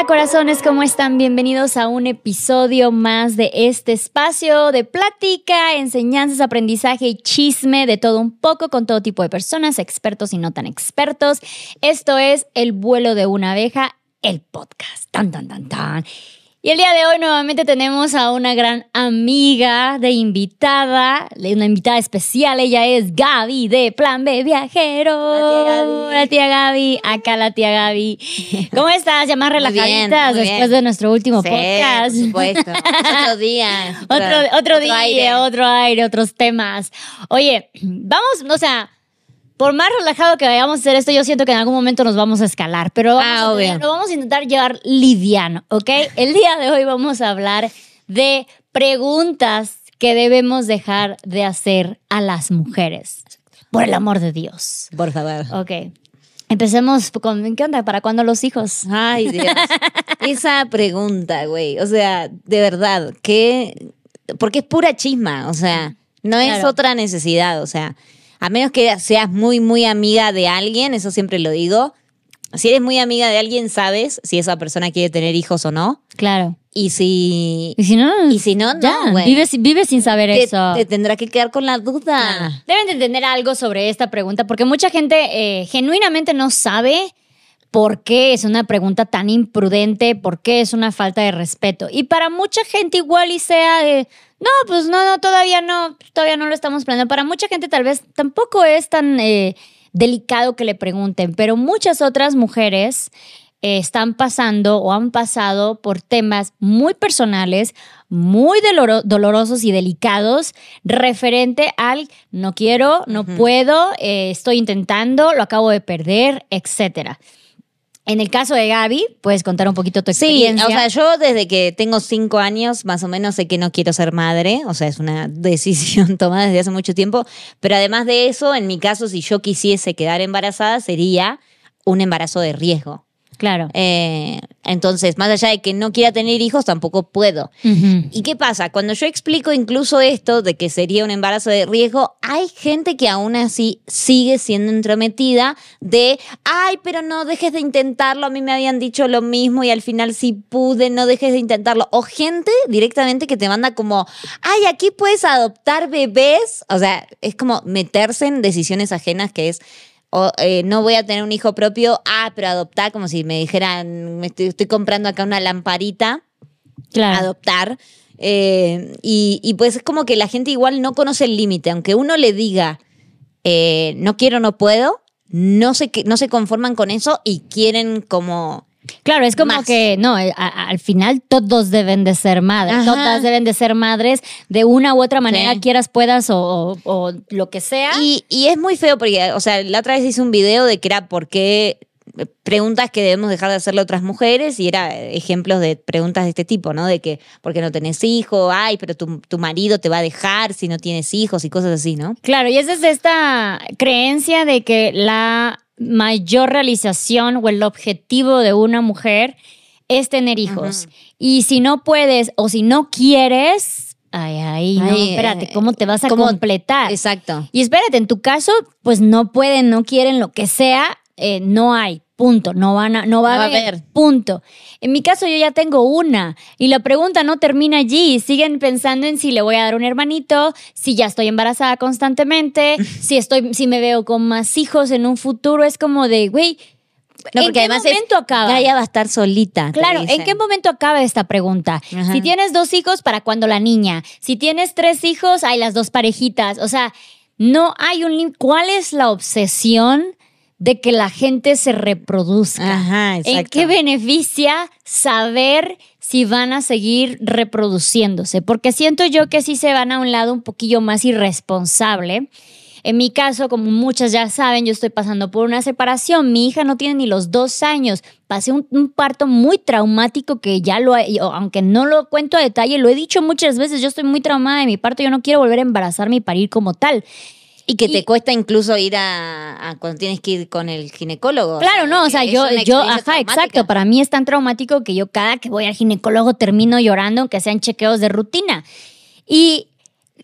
onda corazones? ¿Cómo están? Bienvenidos a un episodio más de este espacio de plática, enseñanzas, aprendizaje y chisme de todo un poco con todo tipo de personas, expertos y no tan expertos. Esto es El vuelo de una abeja, el podcast. Tan, tan, tan, tan. Y el día de hoy nuevamente tenemos a una gran amiga de invitada, una invitada especial. Ella es Gaby de Plan B Viajero. La tía Gaby. Acá la tía Gaby. ¿Cómo estás? Ya más relajaditas después de nuestro último podcast. Por supuesto. otro día. Otro, otro, día, otro aire, otros temas. Oye, vamos, o sea por más relajado que vayamos a hacer esto, yo siento que en algún momento nos vamos a escalar, pero vamos ah, a lo vamos a intentar llevar liviano, ¿ok? El día de hoy vamos a hablar de preguntas que debemos dejar de hacer a las mujeres. Por el amor de Dios. Por favor. Ok. Empecemos con, ¿qué onda? ¿Para cuándo los hijos? Ay, Dios. Esa pregunta, güey. O sea, de verdad, ¿qué? Porque es pura chisma, o sea, no es otra necesidad, o sea a menos que seas muy, muy amiga de alguien, eso siempre lo digo. Si eres muy amiga de alguien, sabes si esa persona quiere tener hijos o no. Claro. Y si. Y si no. Y si no, no, Vive, sin saber eso. Te tendrá que quedar con la duda. Deben de entender algo sobre esta pregunta, porque mucha gente eh, genuinamente no sabe por qué es una pregunta tan imprudente, por qué es una falta de respeto. Y para mucha gente, igual y sea de no, pues no, no, todavía no, todavía no lo estamos planeando. Para mucha gente tal vez tampoco es tan eh, delicado que le pregunten, pero muchas otras mujeres eh, están pasando o han pasado por temas muy personales, muy dolorosos y delicados referente al no quiero, no puedo, eh, estoy intentando, lo acabo de perder, etcétera. En el caso de Gaby, puedes contar un poquito tu experiencia. Sí, o sea, yo desde que tengo cinco años, más o menos, sé que no quiero ser madre. O sea, es una decisión tomada desde hace mucho tiempo. Pero además de eso, en mi caso, si yo quisiese quedar embarazada, sería un embarazo de riesgo. Claro. Eh, entonces, más allá de que no quiera tener hijos, tampoco puedo. ¿Y qué pasa? Cuando yo explico incluso esto de que sería un embarazo de riesgo, hay gente que aún así sigue siendo entrometida de, ay, pero no dejes de intentarlo, a mí me habían dicho lo mismo y al final sí pude, no dejes de intentarlo. O gente directamente que te manda como, ay, aquí puedes adoptar bebés. O sea, es como meterse en decisiones ajenas que es o, eh, no voy a tener un hijo propio, ah, pero adoptar, como si me dijeran, me estoy, comprando acá una lamparita, claro. adoptar. Eh, y, pues es como que la gente igual no conoce el límite, aunque uno le diga, eh, no quiero, no puedo, no se, no se conforman con eso y quieren como Claro, es como que no, eh, al final todos deben de ser madres, todas deben de ser madres de una u otra manera, quieras, puedas o, lo que sea. Y, y, es muy feo porque, o sea, la otra vez hice un video de que era por qué preguntas que debemos dejar de hacerle a otras mujeres y era ejemplos de preguntas de este tipo, ¿no? De que, ¿por qué no tenés hijo? Ay, pero tu, tu marido te va a dejar si no tienes hijos y cosas así, ¿no? Claro, y es desde esta creencia de que la mayor realización o el objetivo de una mujer es tener hijos. Y si no puedes o si no quieres, ay, ay, no, espérate, eh, ¿cómo te vas a completar? Exacto. Y espérate, en tu caso, pues no pueden, no quieren, lo que sea, eh, no hay. Punto. No, van a, no va, a, haber, Punto. En mi caso, yo ya tengo una. Y la pregunta no termina allí. Siguen pensando en si le voy a dar un hermanito, si ya estoy embarazada constantemente, si, estoy, si me veo con más hijos en un futuro. Es como de, güey. ¿En qué momento acaba? Ya va a estar solita. Claro, ¿en qué momento acaba esta pregunta? Si tienes dos hijos, ¿para cuándo la niña? Si tienes tres hijos, hay las dos parejitas. O sea, no hay un... ¿Cuál es la obsesión de que la gente se reproduzca. Ajá, ¿En qué beneficia saber si van a seguir reproduciéndose? Porque siento yo que sí se van a un lado un poquillo más irresponsable. En mi caso, como muchas ya saben, yo estoy pasando por una separación. Mi hija no tiene ni los dos años. Pasé un, un, parto muy traumático que ya lo, aunque no lo cuento a detalle, lo he dicho muchas veces, yo estoy muy traumada de mi parto, yo no quiero volver a embarazarme y parir como tal. Y que te cuesta incluso ir a, cuando tienes que ir con el ginecólogo. Claro, no, o sea, yo, yo, ajá, exacto. Para mí es tan traumático que yo cada que voy al ginecólogo termino llorando, aunque sean chequeos de rutina. Y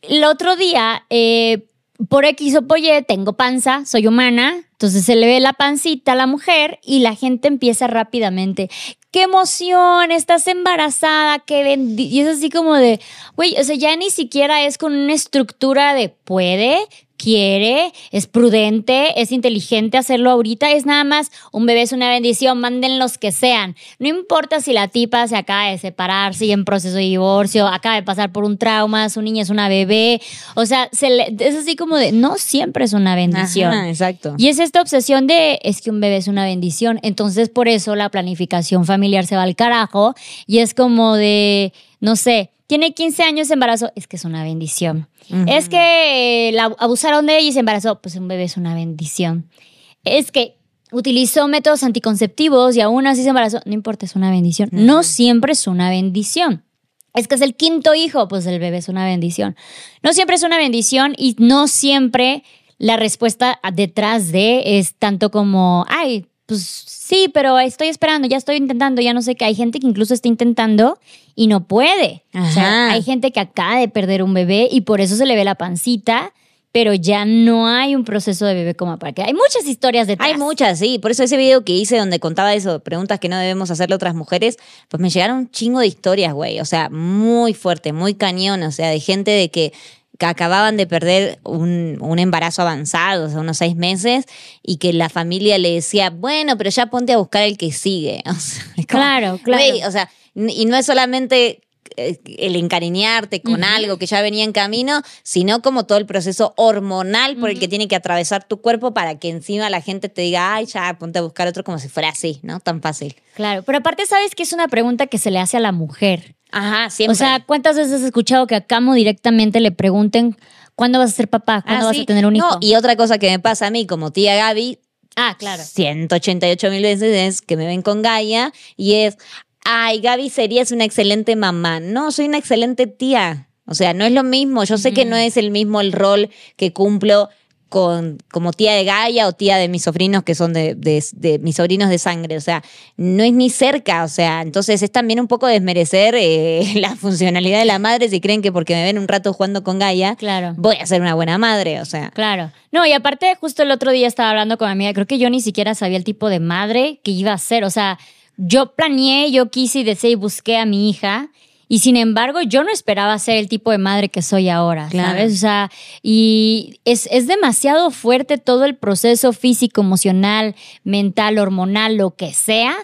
el otro día, eh, por X o por Y tengo panza, soy humana, entonces se le ve la pancita a la mujer y la gente empieza rápidamente. ¡Qué emoción! Estás embarazada, qué bendi-". Y es así como de, güey, o sea, ya ni siquiera es con una estructura de puede, quiere, es prudente, es inteligente hacerlo ahorita, es nada más un bebé es una bendición, manden los que sean. No importa si la tipa se acaba de separar, sigue en proceso de divorcio, acaba de pasar por un trauma, su niña es una bebé, o sea, se le- es así como de, no siempre es una bendición. Ajá, exacto. Y es esta obsesión de, es que un bebé es una bendición, entonces por eso la planificación familiar se va al carajo y es como de, no sé, tiene 15 años de embarazo, es que es una bendición. Es que eh, la abusaron de ella y se embarazó, pues un bebé es una bendición. Es que utilizó métodos anticonceptivos y aún así se embarazó, no importa, es una bendición. No siempre es una bendición. Es que es el quinto hijo, pues el bebé es una bendición. No siempre es una bendición y no siempre la respuesta detrás de es tanto como, ay, pues sí, pero estoy esperando, ya estoy intentando, ya no sé qué. Hay gente que incluso está intentando y no puede. O sea, hay gente que acaba de perder un bebé y por eso se le ve la pancita, pero ya no hay un proceso de bebé como para que. Hay muchas historias detrás. Hay muchas, sí. Por eso ese video que hice donde contaba eso, preguntas que no debemos hacerle a otras mujeres, pues me llegaron un chingo de historias, güey. O sea, muy fuerte, muy cañón. O sea, de gente de que, que acababan de perder un, un embarazo avanzado, o sea, unos seis meses, y que la familia le decía, bueno, pero ya ponte a buscar el que sigue. O sea, es como, Claro, claro. o sea, y no es solamente eh, el encariñarte con algo que ya venía en camino, sino como todo el proceso hormonal por el que tiene que atravesar tu cuerpo para que encima la gente te diga, ay, ya, ponte a buscar otro como si fuera así, ¿no? Tan fácil. Claro, pero aparte sabes que es una pregunta que se le hace a la mujer. Ajá, siempre. O sea, ¿cuántas veces has escuchado que a Camo directamente le pregunten cuándo vas a ser papá? ¿Cuándo Ah, vas sí. a tener un hijo? No, y otra cosa que me pasa a mí como tía Gaby, ah, claro. 188 mil veces es que me ven con Gaia y es, ay, Gaby serías una excelente mamá. No, soy una excelente tía. O sea, no es lo mismo. Yo sé que no es el mismo el rol que cumplo con, como tía de Gaia o tía de mis sobrinos que son de, de- de mis sobrinos de sangre. O sea, no es ni cerca. O sea, entonces es también un poco desmerecer eh, la funcionalidad de la madre si creen que porque me ven un rato jugando con Gaia, Claro. voy a ser una buena madre. O sea, Claro. No, y aparte, justo el otro día estaba hablando con mi amiga, creo que yo ni siquiera sabía el tipo de madre que iba a ser. O sea, yo planeé, yo quise y deseé y busqué a mi hija. Y sin embargo, yo no esperaba ser el tipo de madre que soy ahora, Claro. ¿sabes? O sea, y es, es demasiado fuerte todo el proceso físico, emocional, mental, hormonal, lo que sea,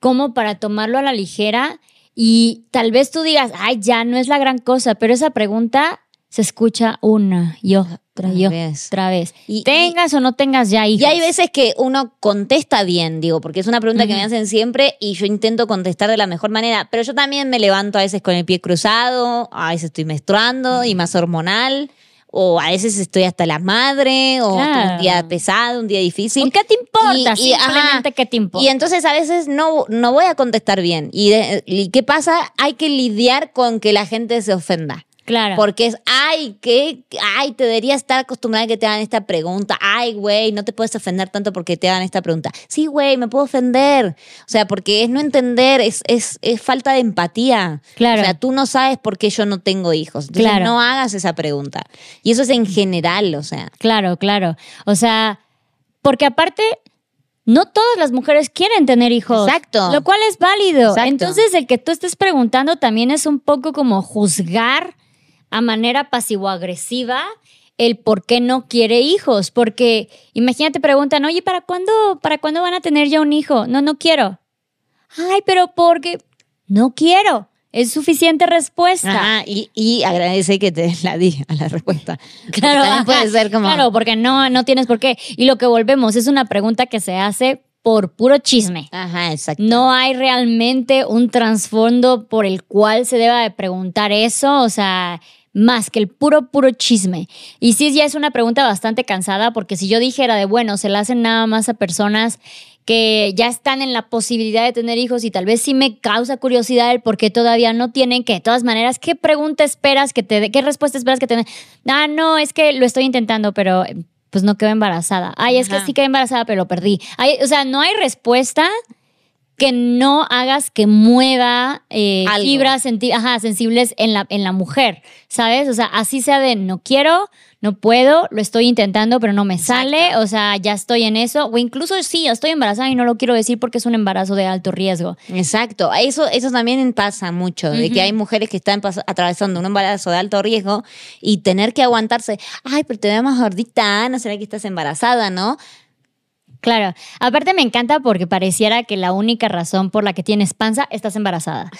como para tomarlo a la ligera. Y tal vez tú digas, ay, ya no es la gran cosa, pero esa pregunta se escucha una y otra y Otra vez. Y- tengas o no tengas ya hijos. Y hay veces que uno contesta bien, digo, porque es una pregunta que me hacen siempre y yo intento contestar de la mejor manera, pero yo también me levanto a veces con el pie cruzado, a veces estoy menstruando y más hormonal, o a veces estoy hasta la madre, o Claro. un día pesado, un día difícil. ¿O ¿Qué te importa? Y- y, ajá. Simplemente, ¿qué te importa? Y entonces a veces no, no voy a contestar bien. Y, de- ¿Y qué pasa? Hay que lidiar con que la gente se ofenda. Claro. Porque es, ay, que, ay, te debería estar acostumbrada a que te hagan esta pregunta. Ay, güey, no te puedes ofender tanto porque te hagan esta pregunta. Sí, güey, me puedo ofender. O sea, porque es no entender, es, es, es falta de empatía. Claro. O sea, tú no sabes por qué yo no tengo hijos. Entonces Claro. no hagas esa pregunta. Y eso es en general, o sea. Claro, claro. O sea, porque aparte, no todas las mujeres quieren tener hijos. Exacto. Lo cual es válido. Exacto. Entonces, el que tú estés preguntando también es un poco como juzgar a manera pasivo-agresiva el por qué no quiere hijos. Porque imagínate, preguntan, oye, ¿para cuándo, ¿para cuándo van a tener ya un hijo? No, no quiero. Ay, pero porque no quiero. Es suficiente respuesta. Ajá, y, y agradece que te la di a la respuesta. Porque Claro, también ajá. puede ser como. Claro, porque no, no tienes por qué. Y lo que volvemos es una pregunta que se hace por puro chisme. Ajá, exacto. No hay realmente un trasfondo por el cual se deba de preguntar eso, o sea, más que el puro, puro chisme. Y sí, ya es una pregunta bastante cansada, porque si yo dijera de, bueno, se la hacen nada más a personas que ya están en la posibilidad de tener hijos y tal vez sí me causa curiosidad el por qué todavía no tienen, que de todas maneras, ¿qué pregunta esperas que te dé? ¿Qué respuesta esperas que te den? Ah, no, es que lo estoy intentando, pero eh, pues no quedo embarazada. Ay, es que sí quedé embarazada, pero lo perdí. Ay, o sea, no hay respuesta que no hagas que mueva eh, fibras ajá, sensibles en la, en la mujer, ¿sabes? O sea, así sea de no quiero, no puedo, lo estoy intentando, pero no me sale, o sea, ya estoy en eso, o incluso sí, estoy embarazada y no lo quiero decir porque es un embarazo de alto riesgo. Exacto, eso, eso también pasa mucho, de que hay mujeres que están atravesando un embarazo de alto riesgo y tener que aguantarse, ay, pero te veo más gordita, ¿no será que estás embarazada, no? Claro, aparte me encanta porque pareciera que la única razón por la que tienes panza, estás embarazada.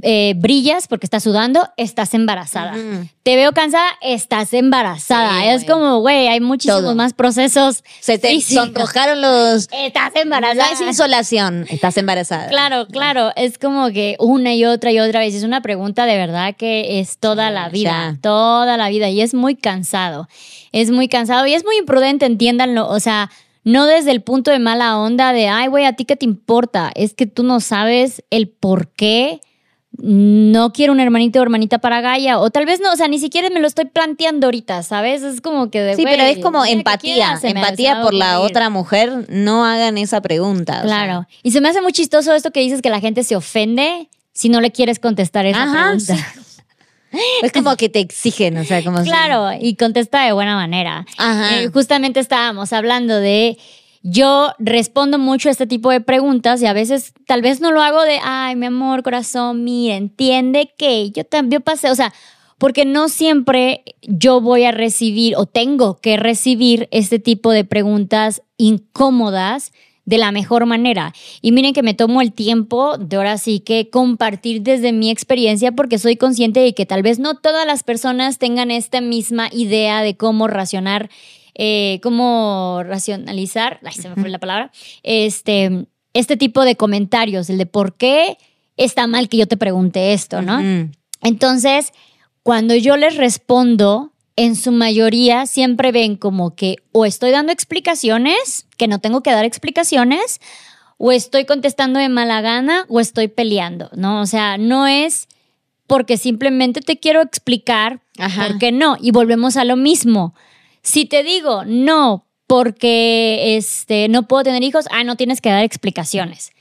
Eh, brillas porque estás sudando, estás embarazada. Te veo cansada, estás embarazada. Sí, es como, güey, hay muchísimos Todo. más procesos. Se te sonrojaron los... Estás No embarazada. es insolación, estás embarazada. Claro, claro, es como que una y otra y otra vez. Es una pregunta de verdad que es toda Sí, la vida, ya. toda la vida. Y es muy cansado. Es muy cansado y es muy imprudente, entiéndanlo. O sea, no desde el punto de mala onda de, ay, güey, ¿a ti qué te importa? Es que tú no sabes el por qué no quiero un hermanito o hermanita para Gaia. O tal vez no, o sea, ni siquiera me lo estoy planteando ahorita, ¿sabes? Es como que de, Sí, pero es como empatía, quieras, empatía por la otra mujer, no hagan esa pregunta. o sea. Claro. Y se me hace muy chistoso esto que dices que la gente se ofende si no le quieres contestar esa Ajá, pregunta. Es como que te exigen, o sea, como si- Claro, y contesta de buena manera. Ajá. Eh, justamente estábamos hablando de yo respondo mucho a este tipo de preguntas y a veces tal vez no lo hago de, ay, mi amor, corazón, mira, entiende que yo también pasé, o sea, porque no siempre yo voy a recibir o tengo que recibir este tipo de preguntas incómodas de la mejor manera. Y miren que me tomo el tiempo de ahora sí que compartir desde mi experiencia porque soy consciente de que tal vez no todas las personas tengan esta misma idea de cómo racionar, eh, cómo racionalizar, ay, se me fue la palabra, este, este tipo de comentarios, el de por qué está mal que yo te pregunte esto, ¿no? Entonces, cuando yo les respondo, en su mayoría siempre ven como que o estoy dando explicaciones, que no tengo que dar explicaciones, o estoy contestando de mala gana, o estoy peleando, ¿no? O sea, no es porque simplemente te quiero explicar Ajá. por qué no. Y volvemos a lo mismo. Si te digo no porque este, no puedo tener hijos, ah, no tienes que dar explicaciones.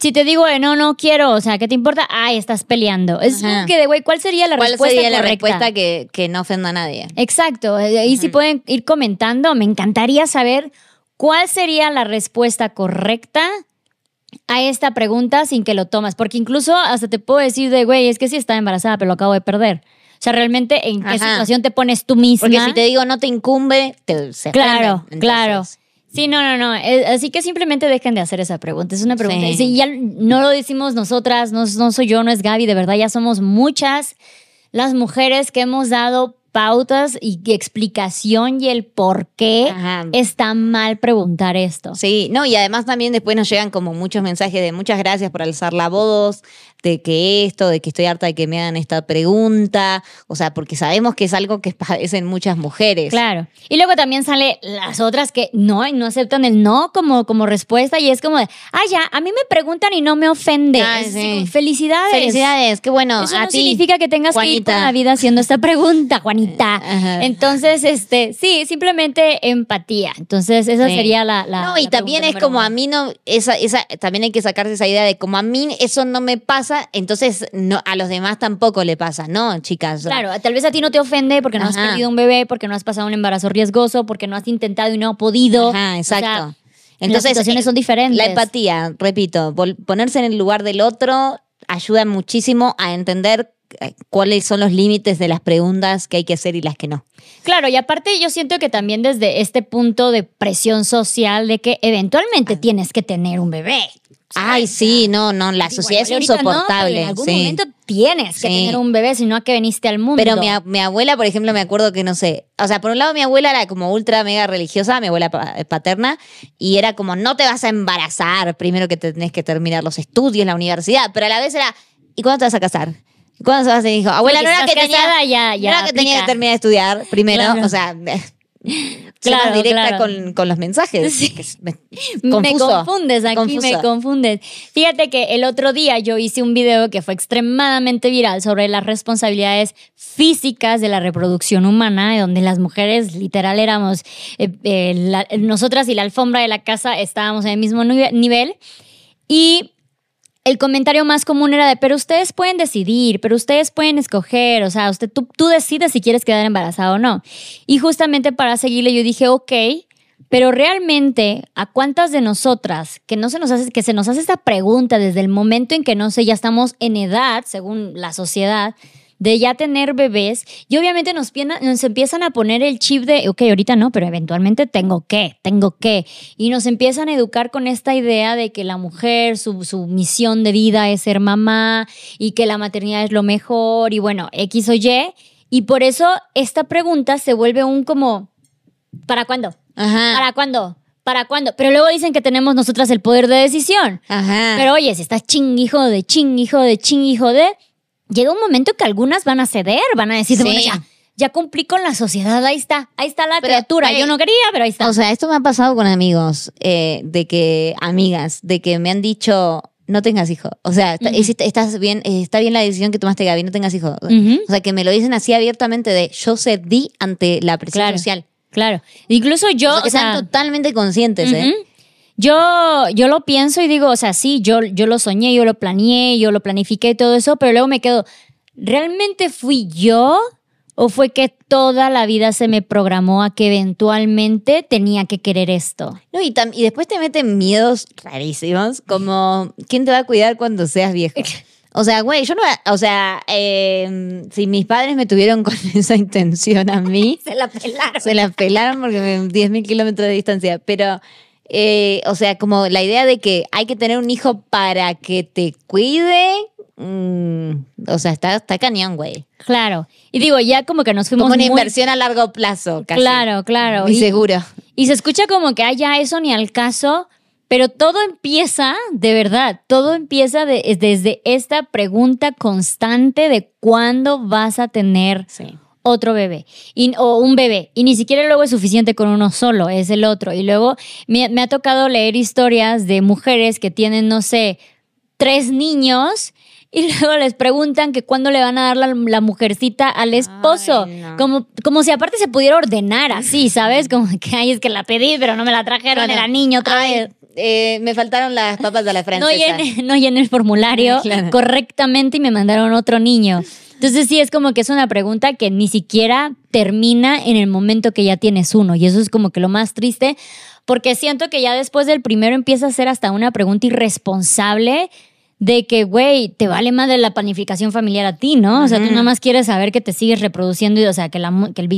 Si te digo, eh, no, no quiero, o sea, ¿qué te importa? Ay, estás peleando. Es Ajá. que de, güey, ¿cuál sería la ¿Cuál respuesta sería la correcta? respuesta que, que no ofenda a nadie? Exacto. eh, Y si pueden ir comentando, me encantaría saber cuál sería la respuesta correcta a esta pregunta sin que lo tomas. Porque incluso hasta te puedo decir de, güey, es que sí estaba embarazada, pero lo acabo de perder. O sea, realmente, ¿en qué Ajá. situación te pones tú misma? Porque si te digo no te incumbe, te se Claro, claro. Sí, no, no, no. Eh, Así que simplemente dejen de hacer esa pregunta. Es una pregunta. Sí. Si ya no lo decimos nosotras, no, no soy yo, no es Gaby, de verdad ya somos muchas las mujeres que hemos dado pautas y explicación y el por qué Ajá. está mal preguntar esto. Sí, no, y además también después nos llegan como muchos mensajes de muchas gracias por alzar la voz, de que esto, de que estoy harta de que me hagan esta pregunta, o sea, porque sabemos que es algo que padecen muchas mujeres. Claro. Y luego también sale las otras que no, y no aceptan el no como, como respuesta y es como de, ah, ya, a mí me preguntan y no me ofende. Ah, sí. Felicidades. Felicidades, qué bueno. Eso a no ti, significa que tengas que ir por Juanita. la vida haciendo esta pregunta, Juanita. Ajá. Entonces, este, sí, simplemente empatía. Entonces, esa Sí. sería la, la- no, y la también es como a mí no, esa, esa, también hay que sacarse esa idea de como a mí eso no me pasa, entonces no, a los demás tampoco le pasa, ¿no, chicas? Claro, tal vez a ti no te ofende porque no has perdido un bebé, porque no has pasado un embarazo riesgoso, porque no has intentado y no has podido. Ajá, O sea, exacto. las situaciones son diferentes. La empatía, repito, ponerse en el lugar del otro ayuda muchísimo a entender eh, cuáles son los límites de las preguntas que hay que hacer y las que no. Claro, y aparte yo siento que también desde este punto de presión social de que eventualmente tienes que tener un bebé. Ay, sí, no, no, la sociedad es ahorita no, insoportable. en algún sí. momento tienes que Sí. tener un bebé, si no a que veniste al mundo. Pero mi, mi abuela, por ejemplo, me acuerdo que no sé. O sea, por un lado, mi abuela era como ultra mega religiosa, mi abuela pa- paterna, y era como, no te vas a embarazar, primero que te tenés que terminar los estudios, la universidad, pero a la vez era, ¿y cuándo te vas a casar? ¿Y ¿Cuándo se vas a tener hijos? Abuela, no era que tenía, casada, ya- no ya era que tenía que terminar de estudiar primero, Claro. o sea, Claro, directa claro. Con, con los mensajes. Sí. me- confundes, aquí me confundes. Fíjate que el otro día yo hice un video que fue extremadamente viral sobre las responsabilidades físicas de la reproducción humana, donde las mujeres literal éramos, eh, eh, la- nosotras y la alfombra de la casa estábamos en el mismo nive- nivel. Y el comentario más común era de, pero ustedes pueden decidir, pero ustedes pueden escoger, o sea, usted, tú, tú decides si quieres quedar embarazada o no. Y justamente para seguirle yo dije, ok, pero realmente, ¿a cuántas de nosotras que no se nos hace, que se nos hace esta pregunta desde el momento en que no sé, ya estamos en edad, según la sociedad, de ya tener bebés y obviamente nos, nos, empiezan a poner el chip de, ok, ahorita no, pero eventualmente tengo que, tengo que. Y nos empiezan a educar con esta idea de que la mujer, su, su misión de vida es ser mamá y que la maternidad es lo mejor y bueno, X o Y. Y por eso esta pregunta se vuelve un como, ¿para cuándo? ¿Para cuándo? ¿Para cuándo? Pero luego dicen que tenemos nosotras el poder de decisión. Ajá. Pero oye, si estás ching hijo de ching hijo de ching hijo de, llega un momento que algunas van a ceder, van a decir, bueno, ya, ya cumplí con la sociedad, ahí está, ahí está la criatura. Yo no quería, pero ahí está. O sea, esto me ha pasado con amigos, eh, de que, amigas, de que me han dicho, no tengas hijos. O sea, estás bien, eh, está bien la decisión que tomaste, Gaby, no tengas hijos. O sea, que me lo dicen así abiertamente de yo cedí ante la presión social. Claro. Incluso yo. O sea, que totalmente conscientes, ¿eh? Yo, yo lo pienso y digo, o sea, sí, yo, yo lo soñé, yo lo planeé, yo lo planifiqué y todo eso, pero luego me quedo, ¿realmente fui yo? ¿O fue que toda la vida se me programó a que eventualmente tenía que querer esto? No, y, y después te meten miedos rarísimos, como ¿quién te va a cuidar cuando seas viejo? O sea, güey, yo no, o sea, em, si mis padres me tuvieron con esa intención a mí, se la pelaron. Se la pelaron porque me 10.000 kilómetros de distancia, pero eh, o sea, como la idea de que hay que tener un hijo para que te cuide. Mm, o sea, está, está cañón, güey. Claro. Y digo, ya como que nos fuimos. Como una inversión a largo plazo, casi. Claro, claro. y, seguro. Y se escucha como que haya eso ni al caso, pero todo empieza, de verdad, todo empieza desde esta pregunta constante de cuándo vas a tener sí otro bebé y, o un bebé y ni siquiera luego es suficiente con uno solo, es el otro. Y luego me, ha tocado leer historias de mujeres que tienen, no sé, tres niños y luego les preguntan que cuándo le van a dar la, mujercita al esposo. como, como si aparte se pudiera ordenar así, ¿sabes? Como que, ay, es que la pedí, pero no me la trajeron, era niño otra vez. Eh, me faltaron las papas de la francesa. No llené, el formulario correctamente y me mandaron otro niño. Entonces sí es como que es una pregunta que ni siquiera termina en el momento que ya tienes uno. Y eso es como que lo más triste, porque siento que ya después del primero empieza a ser hasta una pregunta irresponsable de que, güey, te vale más de la planificación familiar a ti, ¿no? O sea, tú nada más quieres saber que te sigues reproduciendo y, o sea, que la,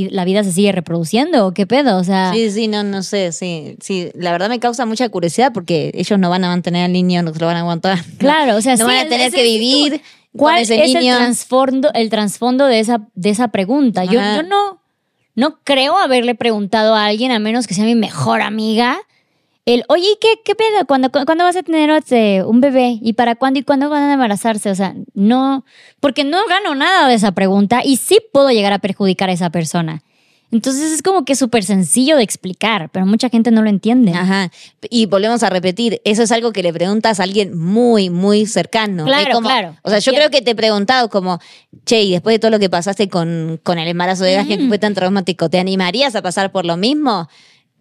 la vida se sigue reproduciendo, ¿o qué pedo? O sea... Sí, sí, no, no sé, sí, sí. La verdad me causa mucha curiosidad porque ellos no van a mantener al niño, no se lo van a aguantar. Claro, o sea, no van a tener que vivir ¿Cuál es el trasfondo, el trasfondo de esa, de esa pregunta? Yo, yo no, no creo haberle preguntado a alguien, a menos que sea mi mejor amiga, el, oye, ¿qué, qué pedo? ¿Cuándo, ¿Cuándo vas a tener este, un bebé? ¿Y para cuándo y cuándo van a embarazarse? O sea, no, porque no gano nada de esa pregunta y sí puedo llegar a perjudicar a esa persona. Entonces es como que súper sencillo de explicar, pero mucha gente no lo entiende. Ajá. Y volvemos a repetir, eso es algo que le preguntas a alguien muy, muy cercano. Claro, claro. O sea, yo creo que te he preguntado como, che, y después de todo lo que pasaste con, con el embarazo de Gaje, que fue tan traumático, ¿te animarías a pasar por lo mismo?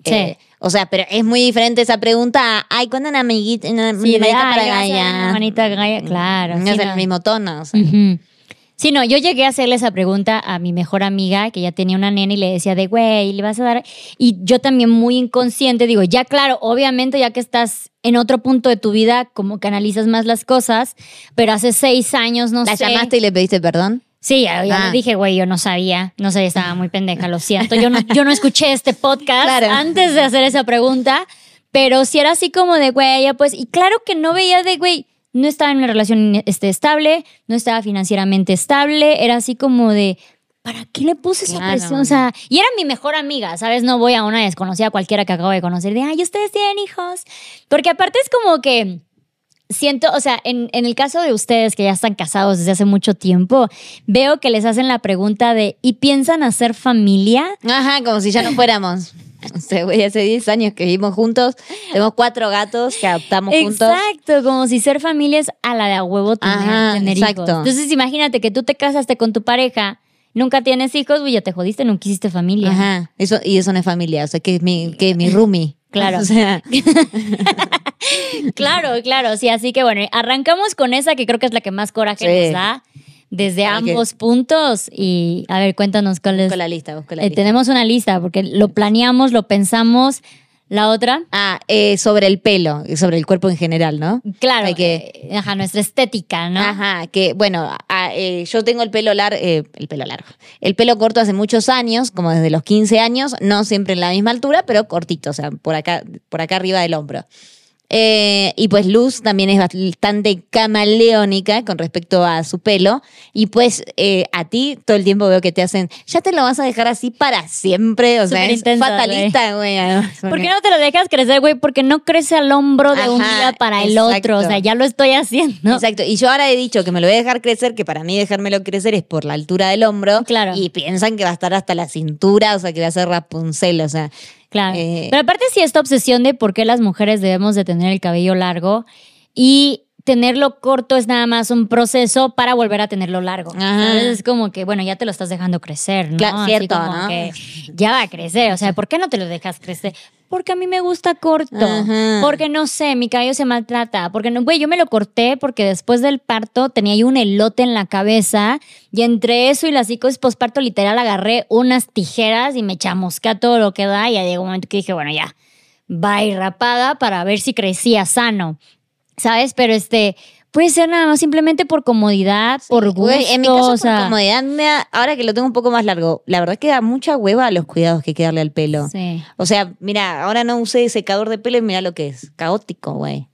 Sí. Eh, o sea, pero es muy diferente esa pregunta ay, ¿cuándo una amiguita, una sí, para Gaia? Manita Gaia, claro. No es el mismo tono. O sea. Sí, no, yo llegué a hacerle esa pregunta a mi mejor amiga, que ya tenía una nena, y le decía de, güey, ¿le vas a dar? Y yo también muy inconsciente digo, ya claro, obviamente ya que estás en otro punto de tu vida, como que analizas más las cosas, pero hace seis años, no sé. ¿La llamaste y le pediste perdón? Sí, ya, le ah. dije, güey, yo no sabía, no sabía, estaba muy pendeja, lo siento. Yo no, yo no escuché este podcast antes de hacer esa pregunta, pero si era así como de, güey, ya pues, y claro que no veía de, güey, no estaba en una relación este, estable, no estaba financieramente estable, era así como de, ¿para qué le puse esa presión? O sea, y era mi mejor amiga, ¿sabes? No voy a una desconocida cualquiera que acabo de conocer de, ay, ustedes tienen hijos. Porque aparte es como que siento, o sea, en, en, el caso de ustedes que ya están casados desde hace mucho tiempo, veo que les hacen la pregunta de, ¿y piensan hacer familia? Ajá, como si ya no fuéramos. O sea, güey, hace 10 años que vivimos juntos, tenemos cuatro gatos que adoptamos juntos. Exacto, como si ser familia es a la de a huevo tener, exacto. Entonces, imagínate que tú te casaste con tu pareja, nunca tienes hijos, güey, ya te jodiste, nunca hiciste familia. Ajá, eso, y eso no es familia, o sea, que es mi, que es mi roomie. Claro. O sea. claro, claro, sí, así que bueno, arrancamos con esa que creo que es la que más coraje Sí. nos da desde que- ambos puntos y a ver, cuéntanos cuál es. Busco la lista, busco la Eh, lista. tenemos una lista porque lo planeamos, lo pensamos. La otra, Ah, eh, sobre el pelo, sobre el cuerpo en general, ¿no? claro, Hay que- eh, ajá, nuestra estética, ¿no? Ajá, que bueno, a- eh, yo tengo el pelo largo, el pelo largo, el pelo corto hace muchos años, como desde los 15 años, no siempre en la misma altura, pero cortito, o sea, por acá, por acá arriba del hombro. Eh, y pues Luz también es bastante camaleónica con respecto a su pelo. Y pues eh, a ti todo el tiempo veo que te hacen, ya te lo vas a dejar así para siempre. O sea, es fatalista, güey. además, ¿Por qué no te lo dejas crecer, güey? Porque no crece al hombro de un día para el exacto. otro. O sea, ya lo estoy haciendo. Exacto. Y yo ahora he dicho que me lo voy a dejar crecer, que para mí dejármelo crecer es por la altura del hombro. Claro. Y piensan que va a estar hasta la cintura, o sea, que va a ser Rapunzel, o sea. Claro. Eh, Pero aparte sí esta obsesión de por qué las mujeres debemos de tener el cabello largo y tenerlo corto es nada más un proceso para volver a tenerlo largo. ¿Sabes? Es como que, bueno, ya te lo estás dejando crecer, ¿no? Claro, Así cierto, como ¿no? que ya va a crecer. O sea, ¿por qué no te lo dejas crecer? Porque a mí me gusta corto. Ajá. Porque no sé, mi cabello se maltrata. Porque no, güey, yo me lo corté porque después del parto tenía yo un elote en la cabeza y entre eso y la psicosis posparto literal agarré unas tijeras y me chamusqué a todo lo que da y ya llegó un momento que dije, bueno, ya, va rapada para ver si crecía sano. ¿Sabes? Pero este, puede ser nada más simplemente por comodidad, por gusto. Güey, en mi caso, o sea, por comodidad, me da- ahora que lo tengo un poco más largo, la verdad que da mucha hueva a los cuidados que hay que darle al pelo. Sí. O sea, mira, ahora no usé secador de pelo y mira lo que es. Caótico, güey.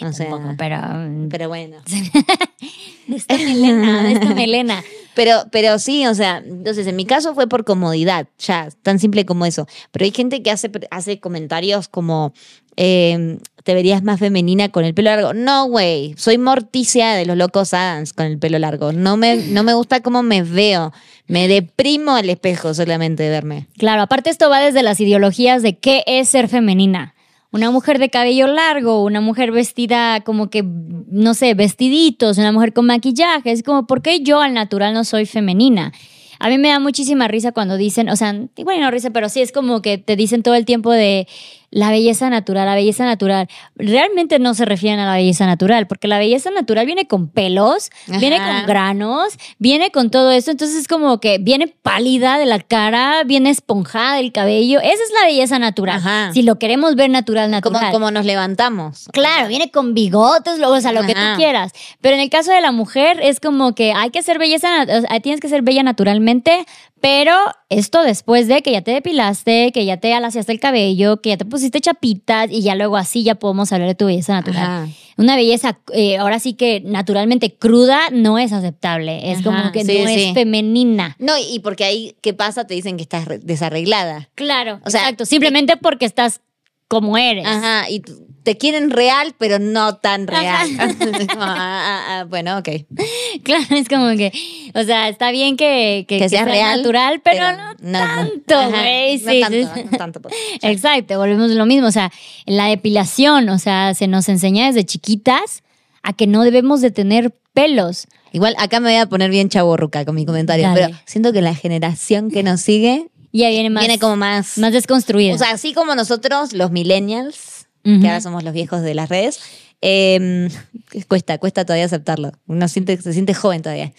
O sea, Tampoco, pero. mm, pero bueno. de esta melena, de esta melena. Pero, pero sí, o sea, entonces en mi caso fue por comodidad, ya, tan simple como eso. Pero hay gente que hace, hace comentarios como, eh, te verías más femenina con el pelo largo. No, güey, soy Morticia de los Locos Adams con el pelo largo. No me, no me gusta cómo me veo. Me deprimo al espejo solamente de verme. Claro, aparte esto va desde las ideologías de qué es ser femenina. Una mujer de cabello largo, una mujer vestida como que, no sé, vestiditos, una mujer con maquillaje. Es como, ¿por qué yo al natural no soy femenina? A mí me da muchísima risa cuando dicen, o sea, igual no risa, pero sí es como que te dicen todo el tiempo de la belleza natural, la belleza natural. Realmente no se refieren a la belleza natural, porque la belleza natural viene con pelos, viene con granos, viene con todo esto, entonces es como que viene pálida de la cara, viene esponjada del cabello. Esa es la belleza natural. Ajá. Si lo queremos ver natural, natural. como nos levantamos. Claro, viene con bigotes, o sea, lo que tú quieras. Pero en el caso de la mujer es como que hay que ser belleza, nat- o sea, tienes que ser bella naturalmente, pero esto después de que ya te depilaste, que ya te alaciaste el cabello, que ya te pusiste chapitas y ya luego así ya podemos hablar de tu belleza natural. Ajá. Una belleza, eh, ahora sí que naturalmente cruda no es aceptable. Es Ajá, como que sí, no sí. es femenina. No, y porque ahí, ¿qué pasa? Te dicen que estás re- desarreglada. Claro, O sea, exacto. Simplemente porque estás como eres. Ajá, y te quieren real, pero no tan real. Ah, ah, ah, bueno, ok. Claro, es como que, o sea, está bien que, que, Que sea real, natural, pero, no, no- tanto, güey. no sí, tanto, sí. no tanto, pues. Exacto, volvemos a lo mismo. O sea, la depilación, o sea, se nos enseña desde chiquitas a que no debemos de tener pelos. Igual acá me voy a poner bien chaborruca con mi comentario, Dale. pero siento que la generación que nos sigue Y ahí viene más, viene como más... más desconstruida. O sea, así como nosotros, los millennials, Que ahora somos los viejos de las redes, eh, cuesta, cuesta todavía aceptarlo. Uno siente, se siente joven todavía.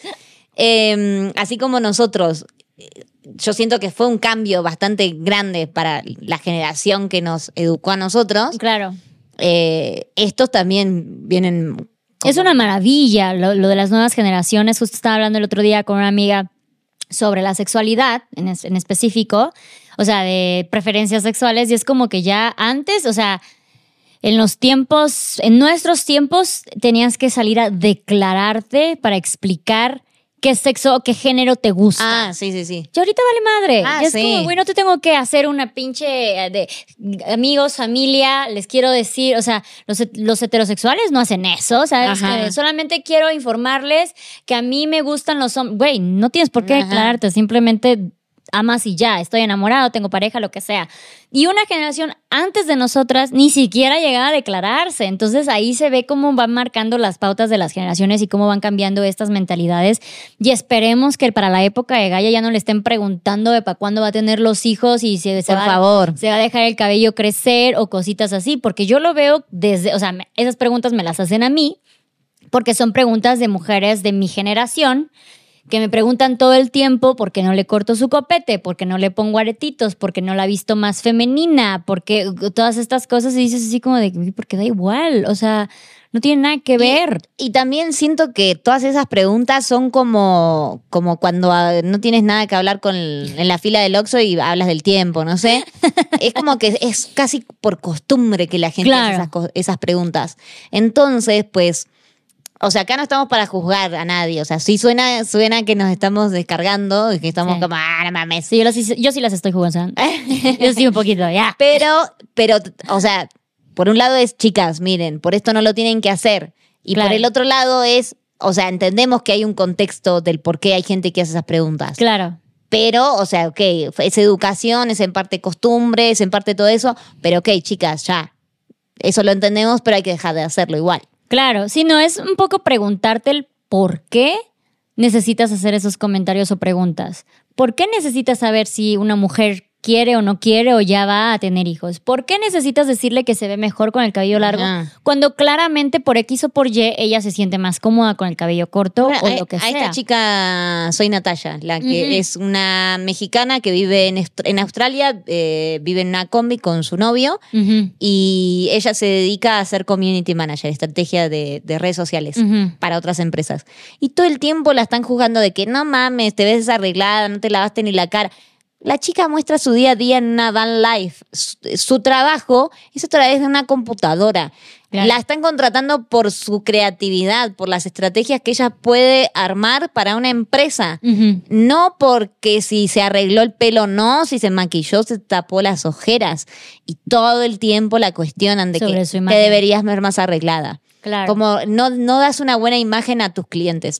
Eh, así como nosotros, yo siento que fue un cambio bastante grande para la generación que nos educó a nosotros. claro. Eh, estos también vienen. como- Es una maravilla lo, lo de las nuevas generaciones. Justo estaba hablando el otro día con una amiga sobre la sexualidad en, es- en específico, o sea, de preferencias sexuales, y es como que ya antes, o sea, en los tiempos, en nuestros tiempos, tenías que salir a declararte para explicar qué sexo o qué género te gusta. Ah, sí, sí, sí. Y ahorita vale madre. Ah, Ya es sí. como, güey, no te tengo que hacer una pinche eh, de amigos, familia, les quiero decir, o sea, los, het- los heterosexuales no hacen eso, ¿sabes? Ajá. Que solamente quiero informarles que a mí me gustan los hombres. Güey, no tienes por qué Ajá. declararte, simplemente amas y ya, estoy enamorado, tengo pareja, lo que sea. Y una generación antes de nosotras ni siquiera llegaba a declararse. Entonces ahí se ve cómo van marcando las pautas de las generaciones y cómo van cambiando estas mentalidades. Y esperemos que para la época de Gaia ya no le estén preguntando de para cuándo va a tener los hijos y si se, Por favor. se va a dejar el cabello crecer o cositas así. Porque yo lo veo desde, o sea, esas preguntas me las hacen a mí porque son preguntas de mujeres de mi generación que me preguntan todo el tiempo por qué no le corto su copete, por qué no le pongo aretitos, por qué no la he visto más femenina, porque todas estas cosas y dices así como de, "Uy, porque da igual, o sea, no tiene nada que ver. Y también siento que todas esas preguntas son como, como cuando ah, no tienes nada que hablar con el- en la fila del Oxxo y hablas del tiempo, no sé. es como que es casi por costumbre que la gente Claro. hace esas preguntas. Entonces, pues, o sea, acá no estamos para juzgar a nadie. O sea, sí suena, suena que nos estamos descargando y que estamos Sí. como, ah, no mames. Sí, yo, las- yo sí las estoy jugando. yo sí un poquito, ya. Pero, pero, o sea, por un lado es, chicas, miren, por esto no lo tienen que hacer. Y Claro. por el otro lado es, o sea, entendemos que hay un contexto del por qué hay gente que hace esas preguntas. Claro. Pero, o sea, ok, es educación, es en parte costumbre, es en parte todo eso, pero ok, chicas, ya. Eso lo entendemos, pero hay que dejar de hacerlo igual. Claro, si no es un poco preguntarte el por qué necesitas hacer esos comentarios o preguntas. ¿Por qué necesitas saber si una mujer quiere o no quiere o ya va a tener hijos? ¿Por qué necesitas decirle que se ve mejor con el cabello largo Ajá. cuando claramente por X o por Y ella se siente más cómoda con el cabello corto Ahora, o a, lo que a sea? esta chica soy Natalia, la que es una mexicana que vive en, Australia, eh, vive en una combi con su novio y ella se dedica a ser community manager, estrategia de, de redes sociales para otras empresas. Y todo el tiempo la están juzgando de que no mames, te ves desarreglada, no te lavaste ni la cara. La chica muestra su día a día en una van life. Su, su trabajo es a través de una computadora. Claro. La están contratando por su creatividad, por las estrategias que ella puede armar para una empresa. No porque si se arregló el pelo no, si se maquilló, se tapó las ojeras. Y todo el tiempo la cuestionan de Sobre que te deberías ver más arreglada. Claro. Como no, no das una buena imagen a tus clientes.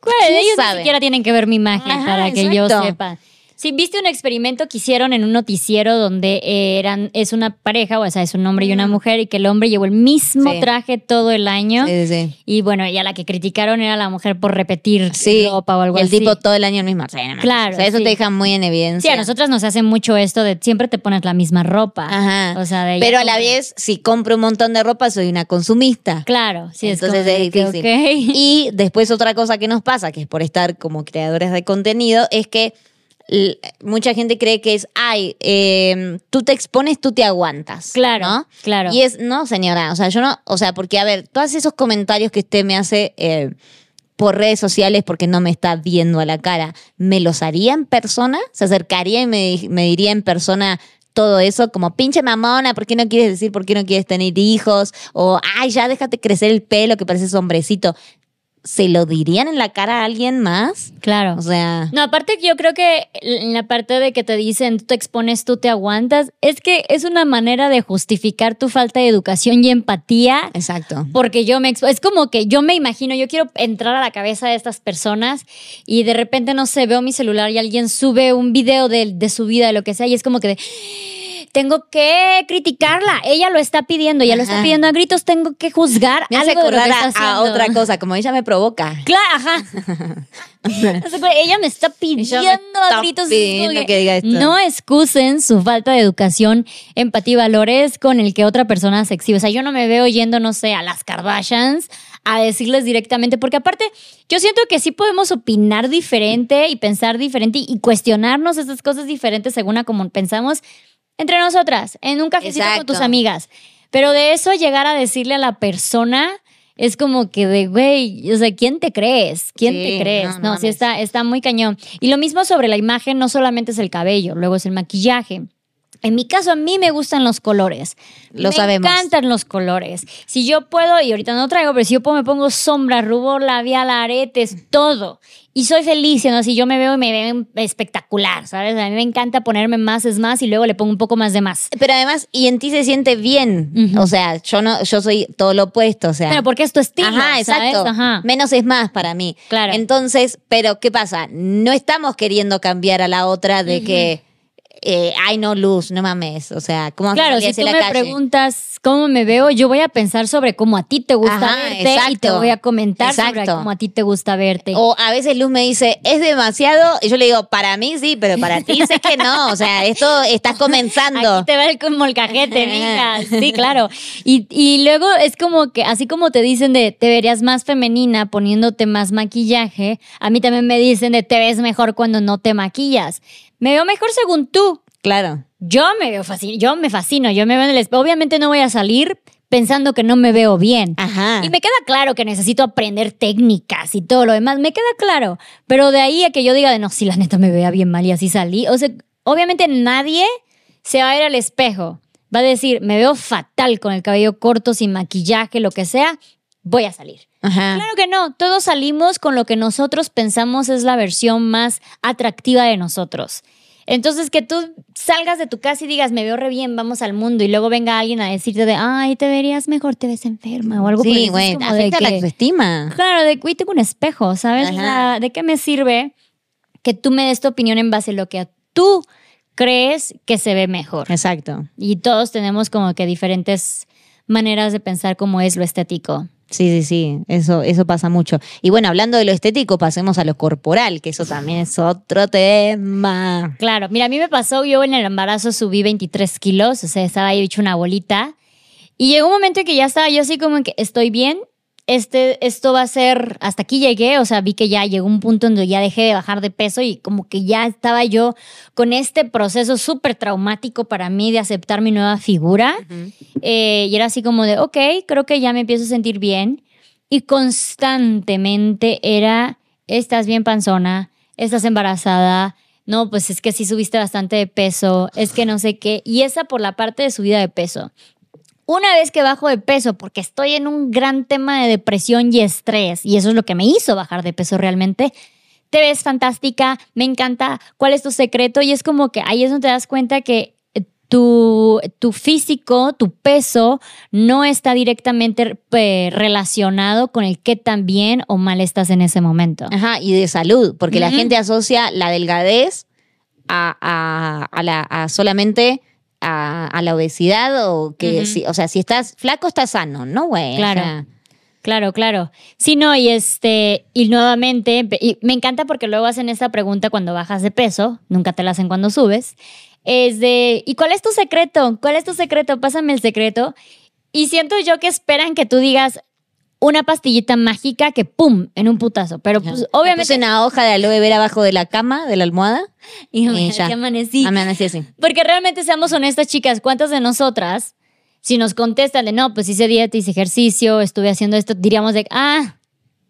Bueno, ¿Quién ellos sabe? ni siquiera tienen que ver mi imagen Ajá, para que yo sepa. Si viste un experimento que hicieron en un noticiero donde eran, es una pareja, o sea, es un hombre y una mujer, y que el hombre llevó el mismo Sí. traje todo el año. Sí, sí. Y bueno, y a la que criticaron era la mujer por repetir Sí, ropa o algo y el así. tipo todo el año el mismo. Sí, mames. Claro, O sea, eso sí. te deja muy en evidencia. Sí, a nosotras nos hace mucho esto de siempre te pones la misma ropa. Ajá. O sea, de Pero a la vez, si compro un montón de ropa, soy una consumista. Claro, sí, Entonces es, que, difícil. Y después otra cosa que nos pasa, que es por estar como creadores de contenido, es que mucha gente cree que es, ay, eh, tú te expones, tú te aguantas. Claro, ¿no? claro. Y es, no, señora, o sea, yo no, o sea, porque a ver, todos esos comentarios que usted me hace eh, por redes sociales porque no me está viendo a la cara, ¿me los haría en persona? ¿Se acercaría y me, me diría en persona todo eso? Como, pinche mamona, ¿por qué no quieres decir por qué no quieres tener hijos? O, ay, ya déjate crecer el pelo que pareces hombrecito. ¿Se lo dirían en la cara a alguien más? Claro. O sea, No, aparte que yo creo que en la parte de que te dicen tú te expones, tú te aguantas, es que es una manera de justificar tu falta de educación y empatía. exacto. Porque yo me expo- es como que yo me imagino, yo quiero entrar a la cabeza de estas personas y de repente no sé, veo mi celular y alguien sube un video de, de su vida, de lo que sea, y es como que de, tengo que criticarla, ella lo está pidiendo, ella lo está pidiendo a gritos, tengo que juzgar Me hace algo de lo que está a, a haciendo. otra cosa, como ella me provoca. Claro, ajá. Ella me está pidiendo a gritos. pidiendo es como que diga esto. No excusen su falta de educación, empatía y valores con el que otra persona se exhibe. O sea, yo no me veo yendo, no sé, a las Kardashians a decirles directamente, porque aparte, yo siento que sí podemos opinar diferente y pensar diferente y cuestionarnos estas cosas diferentes según a como pensamos entre nosotras, en un cafecito con tus amigas. Pero de eso llegar a decirle a la persona es como que de, güey, o sea, ¿quién te crees? ¿Quién Sí, te crees? no, No, no sí está, está muy cañón. Y lo mismo sobre la imagen, no solamente es el cabello, luego es el maquillaje. En mi caso, a mí me gustan los colores. Lo me sabemos. encantan los colores. Si yo puedo, y ahorita no traigo, pero si yo puedo, me pongo sombra, rubor, labial, aretes, todo. Y soy feliz, ¿no? Si yo me veo y me veo espectacular, ¿sabes? A mí me encanta ponerme más es más y luego le pongo un poco más de más. Pero además, y en ti se siente bien. Ujú. O sea, yo no, yo soy todo lo opuesto. O sea. Pero porque es tu estilo, Ajá, ¿sabes? exacto. Ajá. Menos es más para mí. Claro. Entonces, pero ¿qué pasa? No estamos queriendo cambiar a la otra de que, eh, ay, no, Luz, no mames. O sea, ¿cómo Claro, si tú la me calle? preguntas cómo me veo, yo voy a pensar sobre cómo a ti te gusta Ajá, verte y te exacto. voy a comentar sobre Exacto. cómo a ti te gusta verte. O a veces Luz me dice, es demasiado. Y yo le digo, para mí sí, pero para ti sé que no. O sea, esto estás comenzando. Aquí te va el como el cajete, mija. Sí, claro. Y, y luego es como que, así como te dicen de te verías más femenina poniéndote más maquillaje, a mí también me dicen de te ves mejor cuando no te maquillas. Me veo mejor según tú. Claro. Yo me veo fascino, yo me fascino, yo me veo en el espejo. Obviamente no voy a salir pensando que no me veo bien. Ajá. Y me queda claro que necesito aprender técnicas y todo lo demás, me queda claro. Pero de ahí a que yo diga de no, si la neta me vea bien mal y así salí. O sea, obviamente nadie se va a ir al espejo. Va a decir, me veo fatal con el cabello corto, sin maquillaje, lo que sea, voy a salir. Ajá. Claro que no, todos salimos con lo que nosotros pensamos es la versión más atractiva de nosotros. Entonces, que tú salgas de tu casa y digas, me veo re bien, vamos al mundo, y luego venga alguien a decirte de, ay, te verías mejor, te ves enferma o algo el Sí, güey, afecta la autoestima. Claro, de que tengo un espejo, ¿sabes? ¿De qué me sirve que tú me des tu opinión en base a lo que tú crees que se ve mejor? Exacto. Y todos tenemos como que diferentes maneras de pensar cómo es lo estético. Sí, sí, sí, eso, eso pasa mucho. Y bueno, hablando de lo estético, pasemos a lo corporal, que eso también es otro tema. Claro, mira, a mí me pasó, yo en el embarazo subí 23 kilos, o sea, estaba ahí hecho una bolita. Y llegó un momento en que ya estaba yo así como que estoy bien, este, esto va a ser, hasta aquí llegué, o sea, vi que ya llegó un punto donde ya dejé de bajar de peso y como que ya estaba yo con este proceso súper traumático para mí de aceptar mi nueva figura. Eh, y era así como de, ok, creo que ya me empiezo a sentir bien. Y constantemente era, estás bien panzona, estás embarazada, no, pues es que sí subiste bastante de peso, es que no sé qué. Y esa por la parte de subida de peso. Una vez que bajo de peso, porque estoy en un gran tema de depresión y estrés, y eso es lo que me hizo bajar de peso realmente, te ves fantástica, me encanta, ¿cuál es tu secreto? Y es como que ahí es donde te das cuenta que eh, tu, tu físico, tu peso, no está directamente eh, relacionado con el qué tan bien o mal estás en ese momento. Ajá, y de salud, porque la gente asocia la delgadez a, a- a la, a solamente a, a la obesidad o que, si, o sea, si estás flaco, estás sano, ¿no, güey? O Claro. sea, Claro, claro. Sí, no, y este, y nuevamente, y me encanta porque luego hacen esta pregunta cuando bajas de peso, nunca te la hacen cuando subes, es de, ¿y cuál es tu secreto? ¿Cuál es tu secreto? Pásame el secreto. Y siento yo que esperan que tú digas una pastillita mágica que pum, en un putazo. Pero pues Me puse obviamente. una hoja de aloe vera abajo de la cama, de la almohada. Y y ya. que amanecí. Amanecí así. Porque realmente seamos honestas, chicas, ¿cuántas de nosotras, si nos contestan de no, pues hice dieta, hice ejercicio, estuve haciendo esto, diríamos de, ah,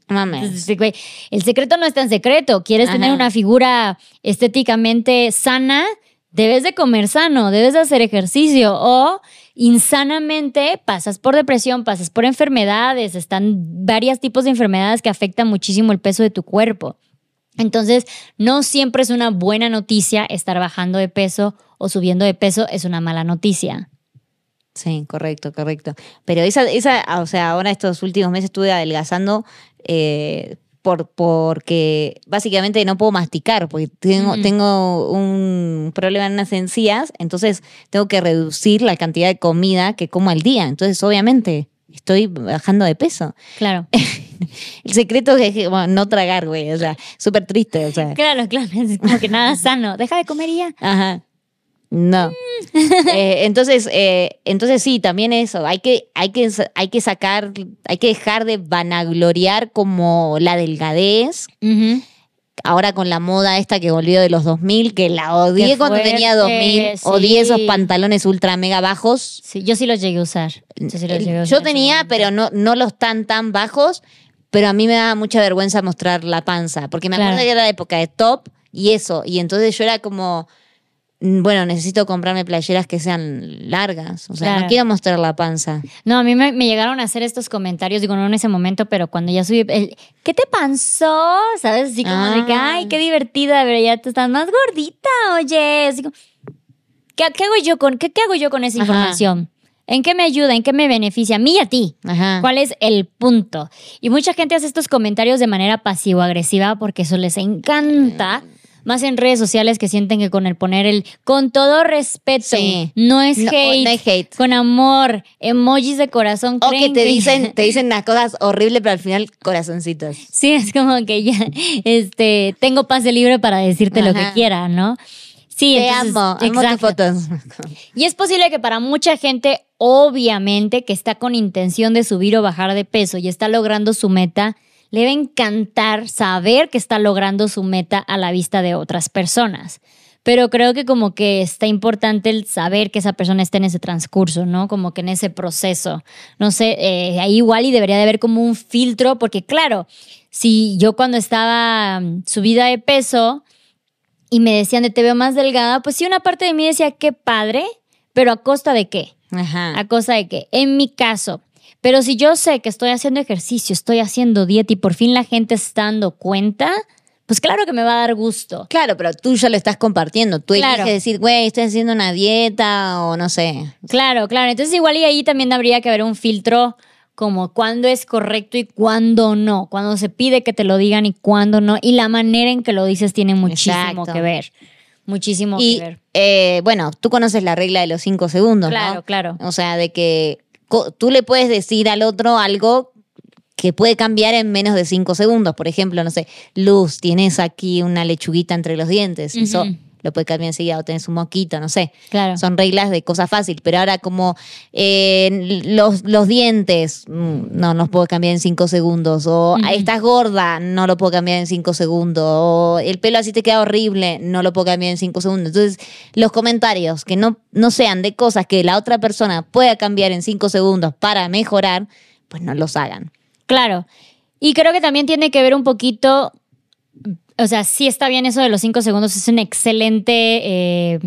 Mames. Güey, El secreto no está en secreto. ¿Quieres Ajá. tener una figura estéticamente sana? Debes de comer sano, debes de hacer ejercicio o insanamente pasas por depresión, pasas por enfermedades, están varios tipos de enfermedades que afectan muchísimo el peso de tu cuerpo. Entonces, no siempre es una buena noticia estar bajando de peso o subiendo de peso, es una mala noticia. Sí, correcto, correcto. Pero esa, esa, o sea, ahora estos últimos meses estuve adelgazando eh, por, porque básicamente no puedo masticar, porque tengo, Mm. tengo un problema en unas encías, entonces tengo que reducir la cantidad de comida que como al día. Entonces, obviamente, estoy bajando de peso. Claro. El secreto es que, bueno, no tragar, güey, o sea, súper triste, o sea. Claro, claro. Es como que nada sano. Deja de comer y ya. Ajá. No. Eh, entonces, eh, entonces sí, también eso. Hay que, hay que, hay que sacar, hay que dejar de vanagloriar como la delgadez. Ahora con la moda esta que volvió de los 2000, que la odié Qué cuando tenía fuerte, 2000. Odié esos sí. pantalones ultra mega bajos. Sí, yo sí los llegué a usar. Yo, sí los llegué a usar Yo tenía, pero no, no los tan, tan bajos. Pero a mí me daba mucha vergüenza mostrar la panza. Porque me Claro. acuerdo que era la época de top y eso. Y entonces yo era como. Mm, bueno, necesito comprarme playeras que sean largas. O sea, Claro. no quiero mostrar la panza. No, a mí me, me llegaron a hacer estos comentarios, digo, no en ese momento, pero cuando ya subí, el, ¿qué te pasó? ¿Sabes? Así como de que, Ah. ay, qué divertida, pero ya te estás más gordita, oye. Así como, ¿qué, qué hago yo con, qué, qué hago yo con esa Ajá. información? ¿En qué me ayuda? ¿En qué me beneficia? A mí y a ti. Ajá. ¿Cuál es el punto? Y mucha gente hace estos comentarios de manera pasivo-agresiva porque eso les encanta. Más en redes sociales que sienten que con el poner el con todo respeto, Sí. no es No, hate, no hate. con amor, emojis de corazón. O que te dicen, te dicen las cosas horribles, pero al final corazoncitos. Sí, es como que ya este, tengo pase libre para decirte lo que quiera, ¿no? Sí, Te entonces, amo, amo tus fotos. Y es posible que para mucha gente, obviamente, que está con intención de subir o bajar de peso y está logrando su meta, le va a encantar saber que está logrando su meta a la vista de otras personas. Pero creo que como que está importante el saber que esa persona está en ese transcurso, ¿no? Como que en ese proceso. No sé, eh, ahí igual y debería de haber como un filtro, porque claro, si yo cuando estaba mm, subida de peso, y me decían de te veo más delgada, pues sí, una parte de mí decía, qué padre, pero a costa de qué? Ajá. A costa de qué? En mi caso. Pero si yo sé que estoy haciendo ejercicio, estoy haciendo dieta y por fin la gente está dando cuenta, pues claro que me va a dar gusto. Claro, pero tú ya lo estás compartiendo. Tú Claro. eliges decir, güey, estoy haciendo una dieta o no sé. Claro, claro. Entonces igual y ahí también habría que haber un filtro como cuándo es correcto y cuándo no, cuándo se pide que te lo digan y cuándo no. Y la manera en que lo dices tiene muchísimo Exacto. que ver. Muchísimo Y que ver. eh, bueno, tú conoces la regla de los cinco segundos, ¿no? Claro, claro. O sea, de que tú le puedes decir al otro algo que puede cambiar en menos de cinco segundos. Por ejemplo, no sé, Luz, tienes aquí una lechuguita entre los dientes. Eso. Lo puede cambiar enseguida. O tenés un moquito, no sé. Claro. Son reglas de cosas fáciles. Pero ahora como eh, los, los dientes, mm, no, no los puedo cambiar en cinco segundos. O estás gorda, no lo puedo cambiar en cinco segundos. O el pelo así te queda horrible, no lo puedo cambiar en cinco segundos. Entonces, los comentarios que no, no sean de cosas que la otra persona pueda cambiar en cinco segundos para mejorar, pues no los hagan. Claro. Y creo que también tiene que ver un poquito, o sea, sí está bien eso de los cinco segundos, es una excelente eh,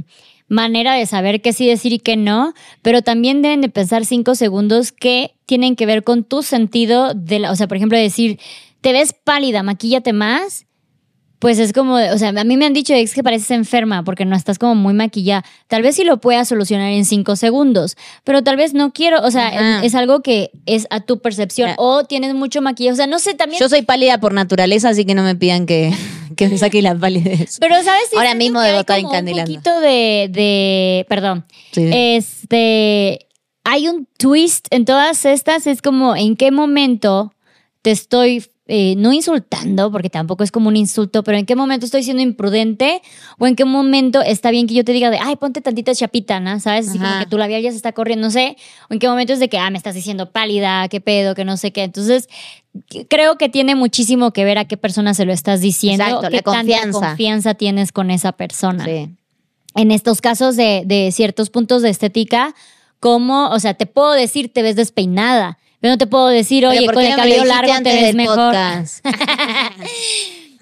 manera de saber qué sí decir y qué no, pero también deben de pensar cinco segundos que tienen que ver con tu sentido de la, o sea, por ejemplo, decir, te ves pálida, maquíllate más. Pues es como, o sea, a mí me han dicho es que pareces enferma porque no estás como muy maquillada. Tal vez sí lo puedas solucionar en cinco segundos, pero tal vez no quiero, o sea, es algo que es a tu percepción. O tienes mucho maquillaje, o sea, no sé, también... Yo soy pálida por naturaleza, así que no me pidan que, que me saque la palidez. pero, ¿sabes? Sí Ahora mismo debo estar encandilando. Un poquito de, de perdón, Sí. este, hay un twist en todas estas, es como, ¿en qué momento te estoy... eh, no insultando, porque tampoco es como un insulto, pero en qué momento estoy siendo imprudente o en qué momento está bien que yo te diga de, ay, ponte tantita chapita, ¿no? ¿Sabes? Así como que tu labial ya se está corriendo, no sé, o en qué momento es de que, ah, me estás diciendo pálida, qué pedo, que no sé qué. Entonces, creo que tiene muchísimo que ver a qué persona se lo estás diciendo, Exacto, qué la tanta confianza. confianza tienes con esa persona Sí. en estos casos de, de ciertos puntos de estética, como, o sea, te puedo decir te ves despeinada, pero no te puedo decir, oye, ¿por con el cabello largo te ves mejor.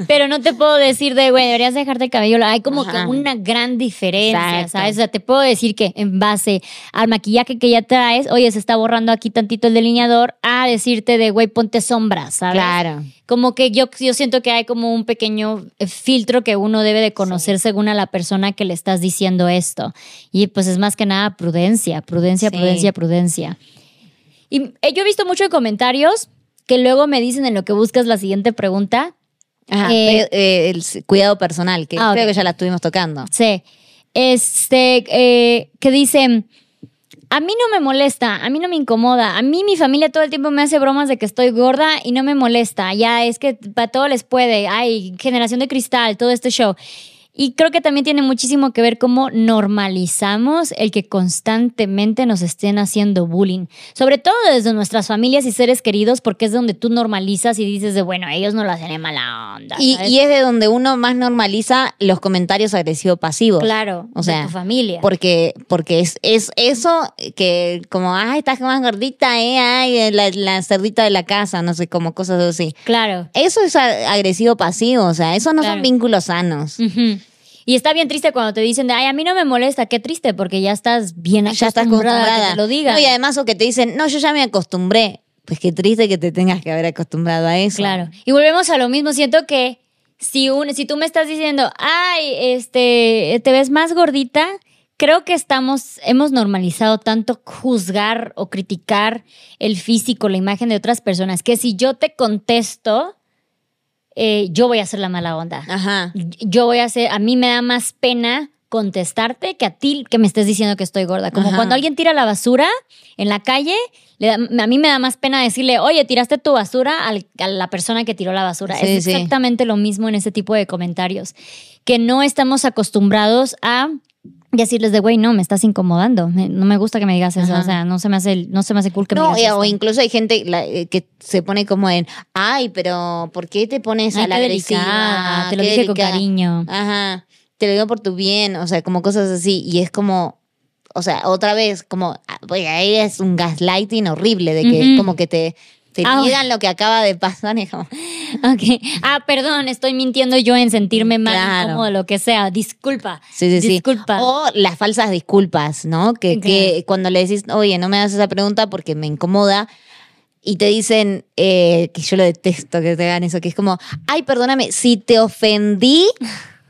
Pero no te puedo decir de, güey, deberías dejarte el cabello largo. Hay como Ajá. que una gran diferencia, Exacto. ¿sabes? O sea, te puedo decir que en base al maquillaje que ya traes, oye, se está borrando aquí tantito el delineador, a decirte de, güey, ponte sombras, ¿sabes? Claro. Como que yo, yo siento que hay como un pequeño eh, filtro que uno debe de conocer según a la persona que le estás diciendo esto. Y pues es más que nada prudencia, prudencia, Sí. prudencia, prudencia. Y eh, yo he visto mucho en comentarios que luego me dicen en lo que buscas la siguiente pregunta. Ajá, Eh, eh, el cuidado personal, que Ah, creo que ya la estuvimos tocando. Sí. Este, eh, que dicen, a mí no me molesta, a mí no me incomoda, a mí mi familia todo el tiempo me hace bromas de que estoy gorda y no me molesta, ya es que para todo les puede, ay, generación de cristal, todo este show. Y creo que también tiene muchísimo que ver cómo normalizamos el que constantemente nos estén haciendo bullying. Sobre todo desde nuestras familias y seres queridos, porque es donde tú normalizas y dices de, bueno, ellos no lo hacen en mala onda. Y, y es de donde uno más normaliza los comentarios agresivos-pasivos. claro, O de sea, tu familia. Porque, porque es, es eso que como, ay, estás más gordita, eh, ay, la, la cerdita de la casa, no sé, como cosas así. Claro. Eso es agresivo-pasivo, o sea, esos no Claro. son vínculos sanos. Ujú. Y está bien triste cuando te dicen, de, ay, a mí no me molesta, qué triste, porque ya estás bien Ya estás acostumbrada que acostumbrada. te lo digan. No, y además o que te dicen, no, yo ya me acostumbré. Pues qué triste que te tengas que haber acostumbrado a eso. Claro. Y volvemos a lo mismo. Siento que si, un, si tú me estás diciendo, ay, este, te ves más gordita, creo que estamos, hemos normalizado tanto juzgar o criticar el físico, la imagen de otras personas, que si yo te contesto, eh, yo voy a hacer la mala onda. Ajá. Yo voy a hacer, a mí me da más pena contestarte que a ti que me estés diciendo que estoy gorda. Como Ajá. cuando alguien tira la basura en la calle, le da- a mí me da más pena decirle, oye, tiraste tu basura al- a la persona que tiró la basura. Sí, es sí. exactamente lo mismo en ese tipo de comentarios, que no estamos acostumbrados a decirles de, güey, no, me estás incomodando, me- no me gusta que me digas eso, Ajá. o sea, no se me hace, no se me hace cool que me No, digas y- esto. o incluso hay gente la- eh, que se pone como en, ay, pero ¿por qué te pones Ay, a la agresiva? delicada, te lo dije con delicada". cariño. Ajá, te lo digo por tu bien, o sea, como cosas así. Y es como, o sea, otra vez, como, ah, ahí es un gaslighting horrible, de que Ujú. como que te, te Ah. digan lo que acaba de pasar. y como, Ok. Ah, perdón, estoy mintiendo yo en sentirme mal, Claro. incómodo, lo que sea. Disculpa. Sí, sí, sí. O las falsas disculpas, ¿no? Que cuando le decís, oye, no me hagas esa pregunta porque me incomoda. Y te dicen, eh, que yo lo detesto que te hagan eso, que es como, ay, perdóname, si te ofendí,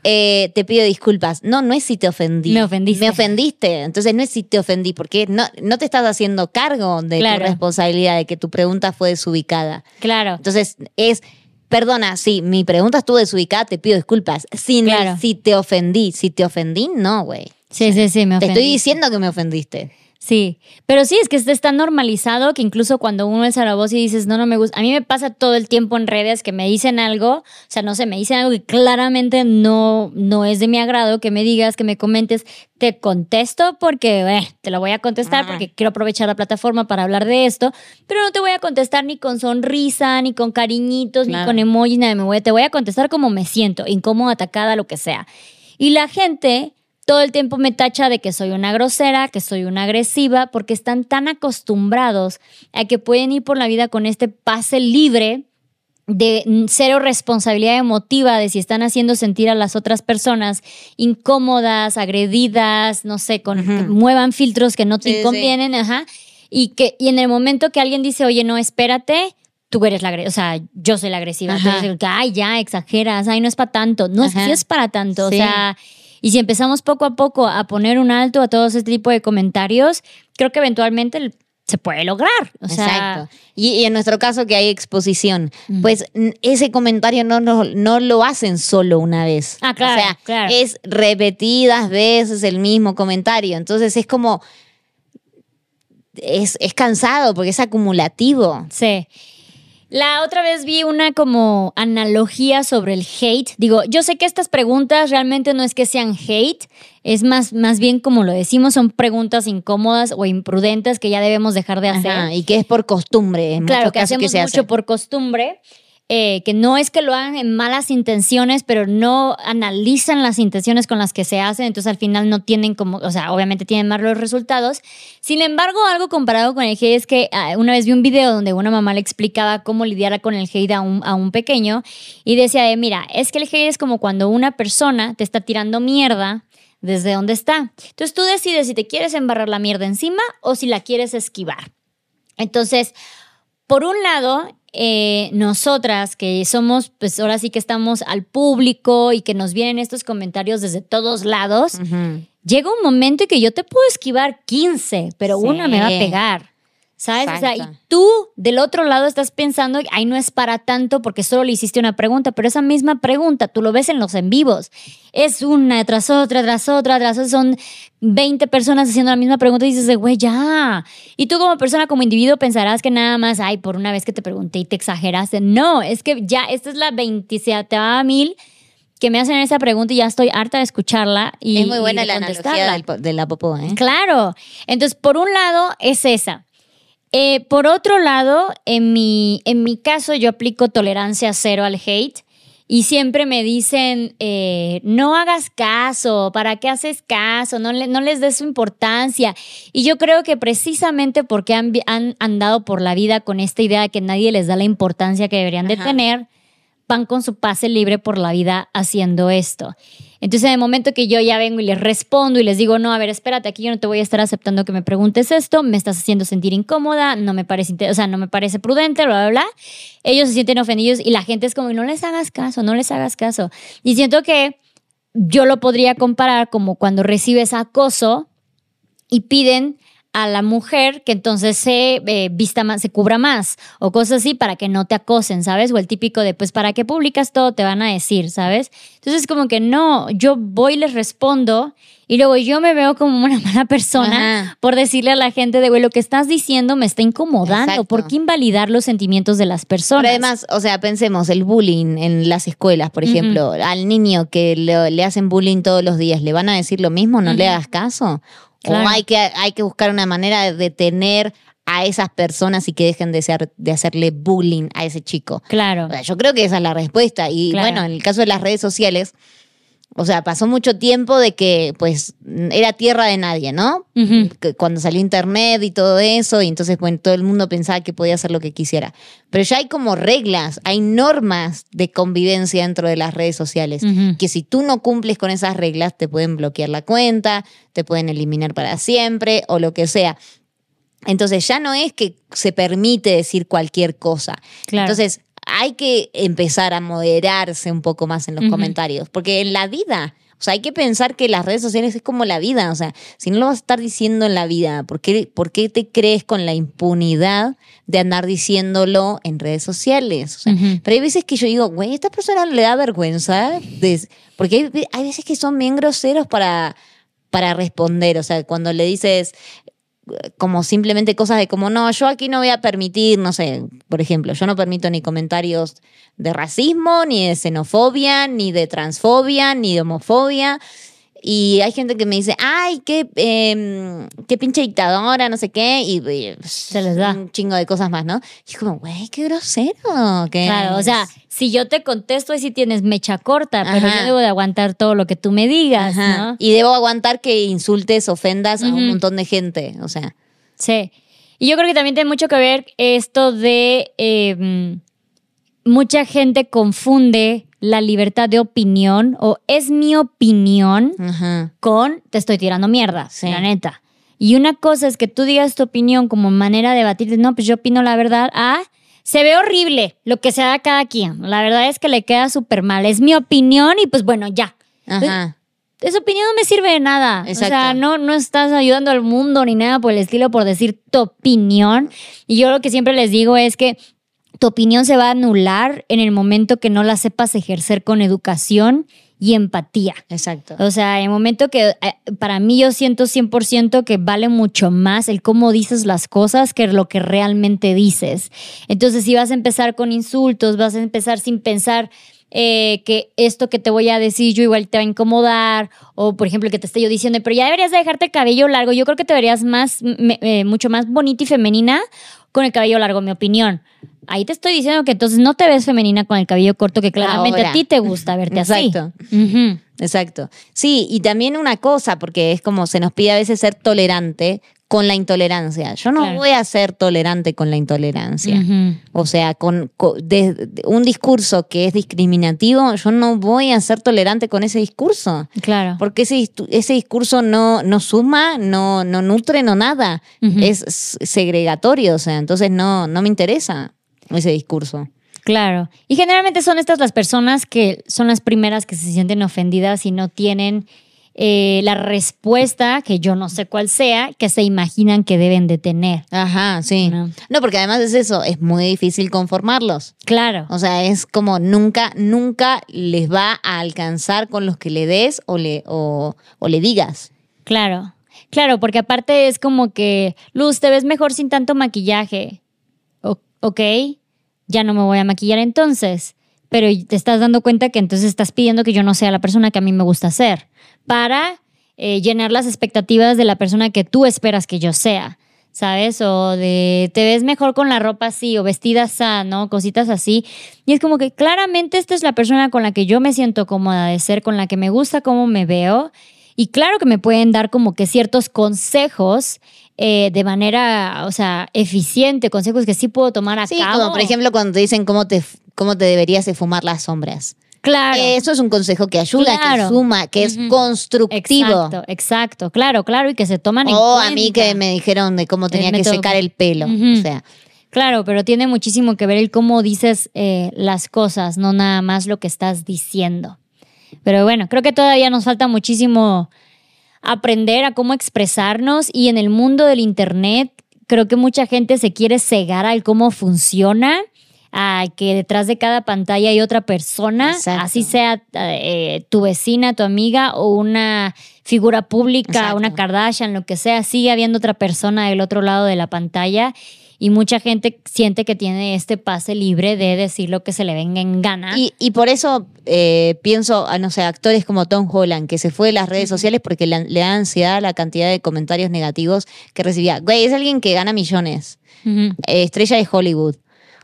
eh, te pido disculpas. No, no es si te ofendí. Me ofendiste. Me ofendiste. Entonces no es si te ofendí, porque no, no te estás haciendo cargo de Claro. tu responsabilidad, de que tu pregunta fue desubicada. Claro. Entonces es, perdona, sí, mi pregunta estuvo desubicada, te pido disculpas. Sin el Claro. si te ofendí, si te ofendí, no, güey. Sí, sí, sí, me Te ofendí. estoy diciendo que me ofendiste. Sí, pero sí, es que está normalizado que incluso cuando uno alza la voz y dices, no, no me gusta, a mí me pasa todo el tiempo en redes que me dicen algo, o sea, no sé, me dicen algo que claramente no, no es de mi agrado, que me digas, que me comentes, te contesto porque, eh, te lo voy a contestar porque quiero aprovechar la plataforma para hablar de esto, pero no te voy a contestar ni con sonrisa, ni con cariñitos, ni con emojis, nada, me voy, te voy a contestar como me siento, incómoda, atacada, lo que sea. Y la gente todo el tiempo me tacha de que soy una grosera, que soy una agresiva, porque están tan acostumbrados a que pueden ir por la vida con este pase libre de cero responsabilidad emotiva de si están haciendo sentir a las otras personas incómodas, agredidas, no sé, con que Ujú. muevan filtros que no te Sí, sí. convienen, ajá. Y que y en el momento que alguien dice, "Oye, no, espérate", tú eres la agresiva, o sea, yo soy la agresiva. Tú Ajá. eres el que, ay, ya, exageras, ay, no es para tanto. No, Ajá. sí es para tanto, Sí. o sea, y si empezamos poco a poco a poner un alto a todo este tipo de comentarios, creo que eventualmente se puede lograr. O sea, Exacto. Y, y en nuestro caso que hay exposición, Mm. pues ese comentario no, no, no lo hacen solo una vez. Ah, claro, O sea, claro. es repetidas veces el mismo comentario. Entonces es como, es, es cansado porque es acumulativo. Sí. La otra vez vi una como analogía sobre el hate. Digo, yo sé que estas preguntas realmente no es que sean hate, es más, más bien como lo decimos, son preguntas incómodas o imprudentes que ya debemos dejar de hacer. Ajá, y que es por costumbre. En Claro, que hacemos se mucho hace. por costumbre, eh, que no es que lo hagan en malas intenciones, pero no analizan las intenciones con las que se hacen, entonces al final no tienen como, o sea, obviamente tienen malos resultados. Sin embargo, algo comparado con el hate es que ah, una vez vi un video donde una mamá le explicaba cómo lidiar con el hate a un, a un pequeño y decía, de, mira, es que el hate es como cuando una persona te está tirando mierda desde donde está. Entonces tú decides si te quieres embarrar la mierda encima o si la quieres esquivar. Entonces, por un lado, eh, nosotras que somos, pues ahora sí que estamos al público y que nos vienen estos comentarios desde todos lados, llega un momento en que yo te puedo esquivar 15, pero Sí. una me va a pegar. ¿Sabes? O sea, y tú del otro lado estás pensando, ay, no es para tanto porque solo le hiciste una pregunta, pero esa misma pregunta tú lo ves en los en vivos. Es una tras otra, tras otra, tras otra. Son 20 personas haciendo la misma pregunta y dices, güey, ya. Y tú como persona, como individuo, pensarás que nada más, ay, por una vez que te pregunté y te exageraste. No, es que ya, esta es la 27 mil que me hacen esa pregunta y ya estoy harta de escucharla. Y, es muy buena y de la analogía de la popó, ¿eh? Claro. Entonces, por un lado es esa. Eh, por otro lado, en mi, en mi caso, yo aplico tolerancia cero al hate. Y siempre me dicen, eh, no hagas caso, ¿para qué haces caso? No, le- no les des su importancia. Y yo creo que precisamente porque han, han andado por la vida con esta idea de que nadie les da la importancia que deberían de tener, van con su pase libre por la vida haciendo esto. Entonces, en el momento que yo ya vengo y les respondo y les digo, no, a ver, espérate, aquí yo no te voy a estar aceptando que me preguntes esto, me estás haciendo sentir incómoda, no me parece, o sea, no me parece prudente, bla, bla, bla. Ellos se sienten ofendidos y la gente es como, no les hagas caso, no les hagas caso. Y siento que yo lo podría comparar como cuando recibes acoso y piden a la mujer que entonces se eh, vista más, se cubra más o cosas así para que no te acosen, ¿sabes? O el típico de, pues, ¿para qué publicas todo? Te van a decir, ¿sabes? Entonces, como que no, yo voy y les respondo y luego yo me veo como una mala persona por decirle a la gente de, güey, lo que estás diciendo me está incomodando. ¿Por qué invalidar los sentimientos de las personas? Pero además, o sea, pensemos, el bullying en las escuelas, por ejemplo, al niño que le, hacen bullying todos los días, ¿le van a decir lo mismo? ¿No le hagas caso? O hay que, hay que buscar una manera de detener a esas personas y que dejen de, ser, de hacerle bullying a ese chico. Claro. yo creo que esa es la respuesta. Y bueno, en el caso de las redes sociales, o sea, pasó mucho tiempo de que pues era tierra de nadie, ¿no? Cuando salió internet y todo eso, y entonces bueno, todo el mundo pensaba que podía hacer lo que quisiera. Pero ya hay como reglas, hay normas de convivencia dentro de las redes sociales, que si tú no cumples con esas reglas te pueden bloquear la cuenta, te pueden eliminar para siempre o lo que sea. Entonces ya no es que se permite decir cualquier cosa. Entonces hay que empezar a moderarse un poco más en los comentarios, porque en la vida, o sea, hay que pensar que las redes sociales es como la vida, o sea, si no lo vas a estar diciendo en la vida, ¿por qué, por qué te crees con la impunidad de andar diciéndolo en redes sociales? Pero hay veces que yo digo, güey, esta persona le da vergüenza, porque hay, hay, veces que son bien groseros para para responder, o sea, cuando le dices, como simplemente cosas de como, no, yo aquí no voy a permitir, no sé, por ejemplo, yo no permito ni comentarios de racismo, ni de xenofobia, ni de transfobia, ni de homofobia. Y hay gente que me dice, ay, qué, eh, qué pinche dictadora, no sé qué, y, se les da un chingo de cosas más, ¿no? Y es como, güey, qué grosero. claro, o sea, si yo te contesto es si tienes mecha corta, pero yo debo de aguantar todo lo que tú me digas, ¿no? Y debo aguantar que insultes, ofendas a un montón de gente, o sea. Sí. Y yo creo que también tiene mucho que ver esto de em, mucha gente confunde la libertad de opinión o es mi opinión con te estoy tirando mierda, la neta. Y una cosa es que tú digas tu opinión como manera de debatir, no, pues yo opino la verdad, ah, se ve horrible lo que se da cada quien. La verdad es que le queda súper mal. Es mi opinión y pues bueno, ya. Ajá. Esa opinión no me sirve de nada. O sea, no, no estás ayudando al mundo ni nada por el estilo por decir tu opinión. Y yo lo que siempre les digo es que tu opinión se va a anular en el momento que no la sepas ejercer con educación y empatía. Exacto. O sea, en el momento que eh, para mí yo siento 100% que vale mucho más el cómo dices las cosas que lo que realmente dices. Entonces, si vas a empezar con insultos, vas a empezar sin pensar eh, que esto que te voy a decir yo igual te va a incomodar, o por ejemplo que te esté yo diciendo, pero ya deberías dejarte el cabello largo, yo creo que te verías más, eh, mucho más bonita y femenina con el cabello largo, mi opinión. Ahí te estoy diciendo que entonces no te ves femenina con el cabello corto, que claramente a ti te gusta verte así. Exacto. Exacto. Sí, y también una cosa, porque es como se nos pide a veces ser tolerante con la intolerancia. Yo no voy a ser tolerante con la intolerancia. O sea, con, un discurso que es discriminativo, yo no voy a ser tolerante con ese discurso. Claro. Porque ese, ese discurso no, no suma, no, no nutre, no nada. Es segregatorio, o sea, entonces no, no me interesa ese discurso. Claro. Y generalmente son estas las personas que son las primeras que se sienten ofendidas y no tienen eh, la respuesta, que yo no sé cuál sea, que se imaginan que deben de tener. Ajá, sí. ¿no? porque además es eso, es muy difícil conformarlos. Claro. O sea, es como nunca, nunca les va a alcanzar con los que le des o le, o, le digas. Claro. Claro, porque aparte es como que, Luz, te ves mejor sin tanto maquillaje. ok, ya no me voy a maquillar entonces pero te estás dando cuenta que entonces estás pidiendo que yo no sea la persona que a mí me gusta ser para eh, llenar las expectativas de la persona que tú esperas que yo sea. ¿sabes? O de te ves mejor con la ropa así o vestida así, ¿no? Cositas así. Y es como que claramente esta es la persona con la que yo me siento cómoda de ser, con la que me gusta cómo me veo. Y claro que me pueden dar como que ciertos consejos eh, de manera, o sea, eficiente, consejos que sí puedo tomar a Sí, cabo. como por ejemplo cuando te dicen cómo te, cómo te deberías de fumar las sombras. claro. Eso es un consejo que ayuda, Claro. que suma, que es constructivo. Exacto, exacto, claro, claro, y que se toman en O cuenta. a mí que me dijeron de cómo tenía que método- secar el pelo. O sea, Claro, pero tiene muchísimo que ver el cómo dices eh, las cosas, no nada más lo que estás diciendo. Pero bueno, creo que todavía nos falta muchísimo aprender a cómo expresarnos y en el mundo del Internet creo que mucha gente se quiere cegar al cómo funciona, a que detrás de cada pantalla hay otra persona, Exacto. así sea eh, tu vecina, tu amiga o una figura pública, Exacto. una Kardashian, lo que sea, sigue habiendo otra persona del otro lado de la pantalla y mucha gente siente que tiene este pase libre de decir lo que se le venga en gana. y, y por eso eh, pienso, a no sé, actores como Tom Holland, que se fue de las redes sociales porque la- le da ansiedad la cantidad de comentarios negativos que recibía. Güey, es alguien que gana millones, eh, estrella de Hollywood.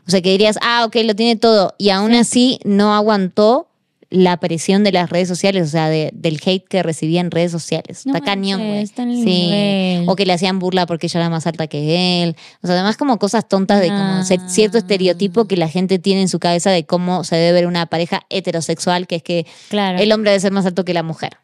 O sea, que dirías, ah, ok, lo tiene todo. Y aún así no aguantó la presión de las redes sociales, o sea, de- del hate que recibía en redes sociales. No Está cañón, güey. Sí. O que le hacían burla porque ella era más alta que él. O sea, además como cosas tontas de como Ah. cierto estereotipo que la gente tiene en su cabeza de cómo se debe ver una pareja heterosexual, que es que Claro. el hombre debe ser más alto que la mujer.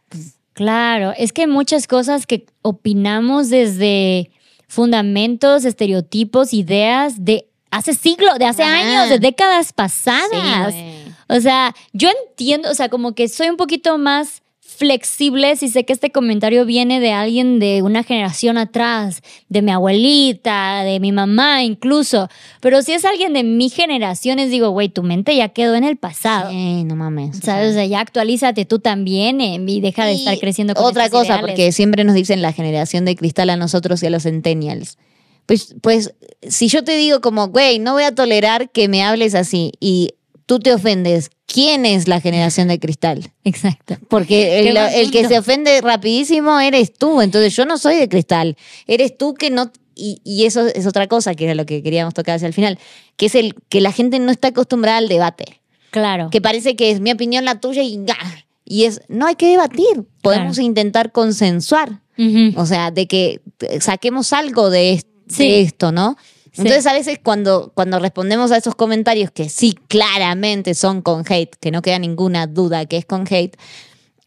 Claro, es que muchas cosas que opinamos desde fundamentos, estereotipos, ideas de hace siglos, de hace años, de décadas pasadas. Sí. O sea, yo entiendo, o sea, como que soy un poquito más flexible si sé que este comentario viene de alguien de una generación atrás, de mi abuelita, de mi mamá incluso, pero si es alguien de mi generación, les digo, güey, tu mente ya quedó en el pasado. Sí, no mames. o ¿Sabes? O sea. ya actualízate tú también eh, y deja de Y estar creciendo con Otra cosa, ideales. porque siempre nos dicen la generación de cristal a nosotros y a los centennials. Pues, pues si yo te digo como, güey, no voy a tolerar que me hables así y tú te ofendes, ¿quién es la generación de cristal? Exacto. Porque el, que se ofende rapidísimo eres tú. Entonces yo no soy de cristal. Eres tú que no... Y, y eso es otra cosa que era lo que queríamos tocar hacia el final, que es el que la gente no está acostumbrada al debate. Claro. Que parece que es mi opinión la tuya y... Y es, no hay que debatir. Podemos intentar consensuar. O sea, de que saquemos algo de, de esto, ¿no? Entonces a veces cuando, cuando respondemos a esos comentarios que sí claramente son con hate, que no queda ninguna duda que es con hate,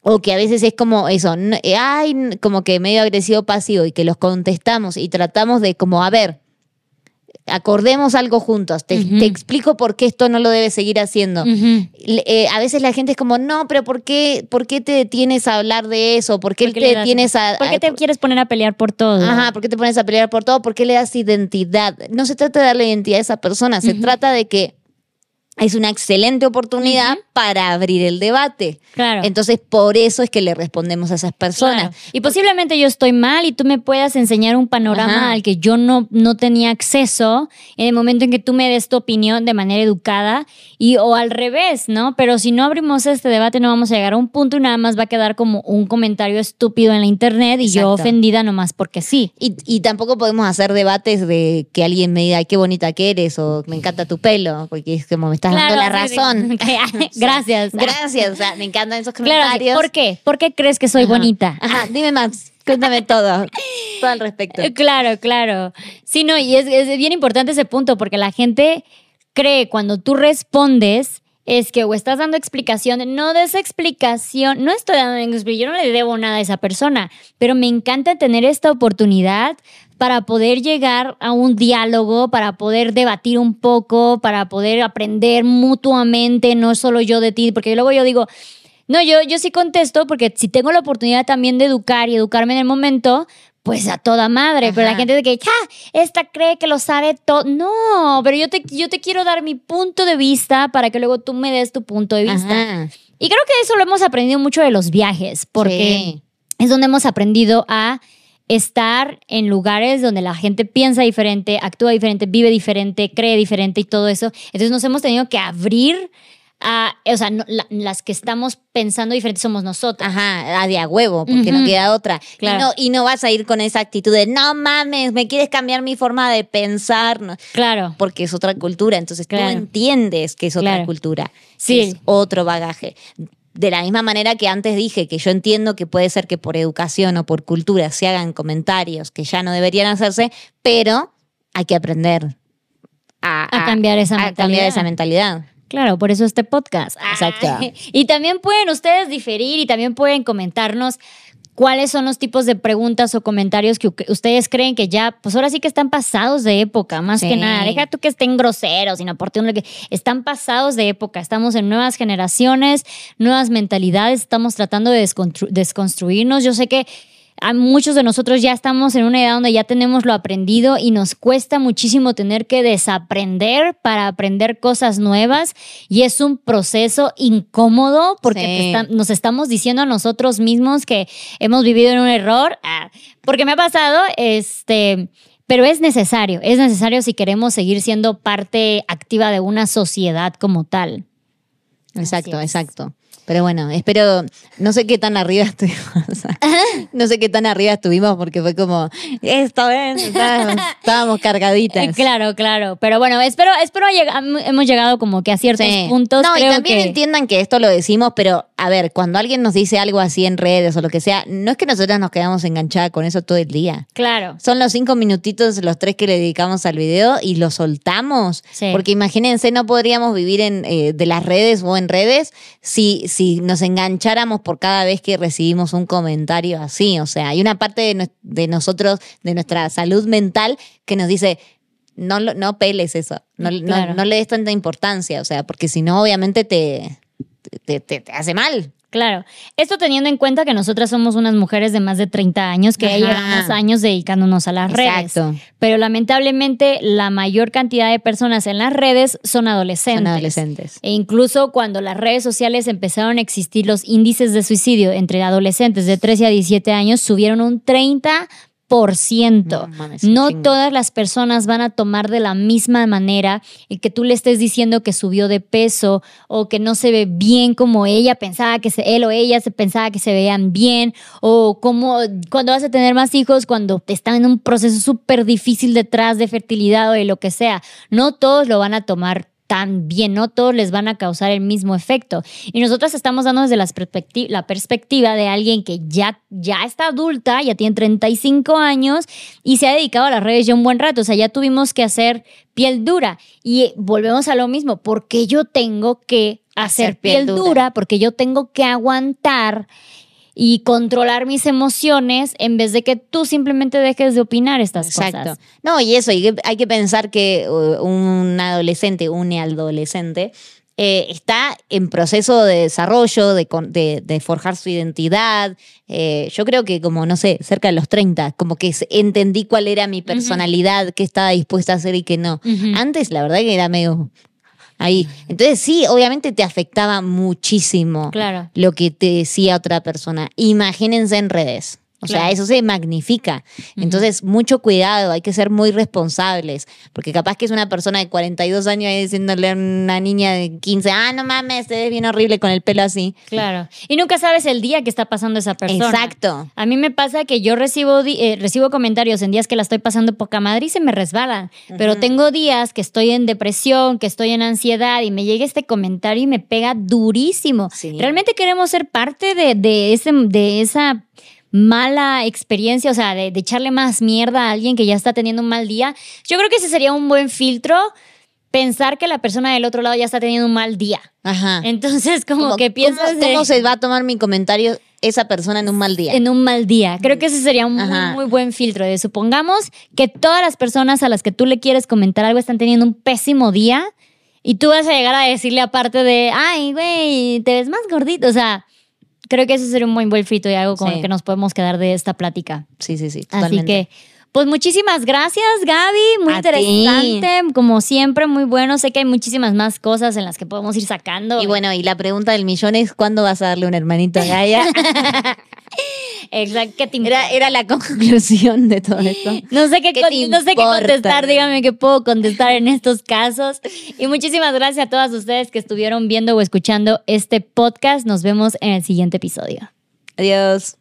o que a veces es como eso, n- eh, ay, como que medio agresivo pasivo y que los contestamos y tratamos de como, a ver, acordemos algo juntos, te, explico por qué esto no lo debes seguir haciendo. Eh, a veces la gente es como, no, pero ¿por qué, ¿por qué te detienes a hablar de eso? ¿Por qué ¿Por qué le te detienes a... ¿Por qué te quieres poner a pelear por todo? Ajá, ¿por qué te pones a pelear por todo? ¿Por qué le das identidad? No se trata de darle identidad a esa persona, se trata de que es una excelente oportunidad para abrir el debate. Claro. Entonces, por eso es que le respondemos a esas personas. Claro. Y posiblemente yo estoy mal y tú me puedas enseñar un panorama Ajá. al que yo no, no tenía acceso en el momento en que tú me des tu opinión de manera educada y o al revés, ¿no? Pero si no abrimos este debate no vamos a llegar a un punto y nada más va a quedar como un comentario estúpido en la internet y yo Exacto. ofendida nomás porque sí. Y, y tampoco podemos hacer debates de que alguien me diga "Ay, qué bonita que eres o me encanta tu pelo, porque es como me estás dando la Claro, sí, razón. sí. Gracias. Gracias, o sea, me encantan esos Claro, comentarios. ¿por qué? ¿Por qué crees que soy Ajá. bonita? Ajá, dime más, cuéntame todo, todo al respecto. Eh, Claro, claro. Sí, no, y es, es bien importante ese punto porque la gente cree cuando tú respondes es que o estás dando explicación, no des explicación, no estoy dando explicación, yo no le debo nada a esa persona, pero me encanta tener esta oportunidad para poder llegar a un diálogo, para poder debatir un poco, para poder aprender mutuamente, no solo yo de ti, porque luego yo digo, no, yo, yo sí contesto porque si tengo la oportunidad también de educar y educarme en el momento, pues a toda madre. Pero la Ajá. gente de que, ¡ja! Esta cree que lo sabe todo. No, pero yo te, yo te quiero dar mi punto de vista para que luego tú me des tu punto de vista. Ajá. Y creo que eso lo hemos aprendido mucho de los viajes, porque Sí. es donde hemos aprendido a estar en lugares donde la gente piensa diferente, actúa diferente, vive diferente, cree diferente y todo eso. Entonces nos hemos tenido que abrir a, o sea, no- la- las que estamos pensando diferente somos nosotras. Ajá, a de a huevo, porque no queda otra. Claro. Y, no, y no vas a ir con esa actitud de, no mames, me quieres cambiar mi forma de pensar, Claro. porque es otra cultura. Entonces Claro. tú entiendes que es otra Claro. cultura, Sí. es otro bagaje. De la misma manera que antes dije que yo entiendo que puede ser que por educación o por cultura se hagan comentarios que ya no deberían hacerse, pero hay que aprender a, cambiar, esa, a cambiar esa mentalidad. Claro, por eso este podcast. Exacto. Y también pueden ustedes diferir y también pueden comentarnos cuáles son los tipos de preguntas o comentarios que ustedes creen que ya, pues ahora sí que están pasados de época, más que nada. Deja tú que estén groseros, inoportunos, que están pasados de época. Estamos en nuevas generaciones, nuevas mentalidades, estamos tratando de desconstruirnos. Yo sé que muchos de nosotros ya estamos en una edad donde ya tenemos lo aprendido y nos cuesta muchísimo tener que desaprender para aprender cosas nuevas y es un proceso incómodo porque nos estamos diciendo a nosotros mismos que hemos vivido en un error, ah, porque me ha pasado, este, pero es necesario, es necesario si queremos seguir siendo parte activa de una sociedad como tal. Exacto, exacto. Pero bueno, espero, no sé qué tan arriba estuvimos. no sé qué tan arriba estuvimos porque fue como, esto es, estábamos, cargaditas. Claro, claro. Pero bueno, espero, espero hemos llegado como que a ciertos puntos. No, y también entiendan que esto lo decimos, pero a ver, cuando alguien nos dice algo así en redes o lo que sea, no es que nosotros nos quedamos enganchadas con eso todo el día. Claro. Son los cinco minutitos, los tres que le dedicamos al video y lo soltamos. Porque imagínense, no podríamos vivir en, eh, de las redes o en redes si si nos engancháramos por cada vez que recibimos un comentario así. O sea, hay una parte de, nosotros, de nuestra salud mental, que nos dice, no, no peles eso, no, no, le des tanta importancia, o sea, porque si no, obviamente te, te, te, hace mal. Claro. Esto teniendo en cuenta que nosotras somos unas mujeres de más de 30 años que ya llevamos años dedicándonos a las Exacto. redes. Pero lamentablemente la mayor cantidad de personas en las redes son adolescentes. Son adolescentes. E incluso cuando las redes sociales empezaron a existir, los índices de suicidio entre adolescentes de 13 a 17 años subieron un 30 por ciento. No, todas las personas van a tomar de la misma manera y que tú le estés diciendo que subió de peso o que no se ve bien como ella pensaba que se, él o ella se pensaba que se veían bien o como cuando vas a tener más hijos cuando están en un proceso súper difícil detrás de fertilidad o de lo que sea. No todos lo van a tomar también, no todos les van a causar el mismo efecto. Y nosotros estamos dando desde la, perspectiva, la perspectiva de alguien que ya, ya está adulta, ya tiene 35 años y se ha dedicado a las redes ya un buen rato. O sea, ya tuvimos que hacer piel dura. Y volvemos a lo mismo, porque yo tengo que hacer, piel, dura? dura, porque yo tengo que aguantar y controlar mis emociones en vez de que tú simplemente dejes de opinar estas Exacto. No, y eso, hay que pensar que uh, un adolescente, un adolescente, eh, está en proceso de desarrollo, de, de, forjar su identidad. Eh, yo creo que como, no sé, cerca de los 30, como que entendí cuál era mi personalidad, qué estaba dispuesta a hacer y qué no. Antes, la verdad que era medio ahí. Entonces sí, obviamente te afectaba muchísimo lo que te decía otra persona. Imagínense en redes. O sea, eso se magnifica. Entonces, mucho cuidado, hay que ser muy responsables, porque capaz que es una persona de 42 años ahí diciéndole a una niña de 15, ah, no mames, te ves bien horrible con el pelo así. Claro. Y nunca sabes el día que está pasando esa persona. Exacto. A mí me pasa que yo recibo, eh, recibo comentarios en días que la estoy pasando poca madre y se me resbalan, pero tengo días que estoy en depresión, que estoy en ansiedad y me llega este comentario y me pega durísimo. Realmente queremos ser parte de, de, ese, de esa mala experiencia, o sea, de, echarle más mierda a alguien que ya está teniendo un mal día, yo creo que ese sería un buen filtro pensar que la persona del otro lado ya está teniendo un mal día. Ajá. Entonces, como, que piensas ¿cómo, se va a tomar mi comentario esa persona en un mal día? En un mal día. Creo que ese sería un muy, buen filtro de supongamos que todas las personas a las que tú le quieres comentar algo están teniendo un pésimo día y tú vas a llegar a decirle aparte de, ay, güey, te ves más gordito, o sea, creo que ese sería un buen buen y algo con el que nos podemos quedar de esta plática. Sí, sí, sí. Así que, pues muchísimas gracias, Gaby. Muy interesante. Como siempre, muy bueno. Sé que hay muchísimas más cosas en las que podemos ir sacando. Y bueno, y la pregunta del millón es: ¿cuándo vas a darle un hermanito a Gaia? Exacto. era, era la conclusión de todo esto. No sé qué, no sé qué contestar, dígame qué puedo contestar en estos casos. Y muchísimas gracias a todas ustedes que estuvieron viendo o escuchando este podcast. Nos vemos en el siguiente episodio. Adiós.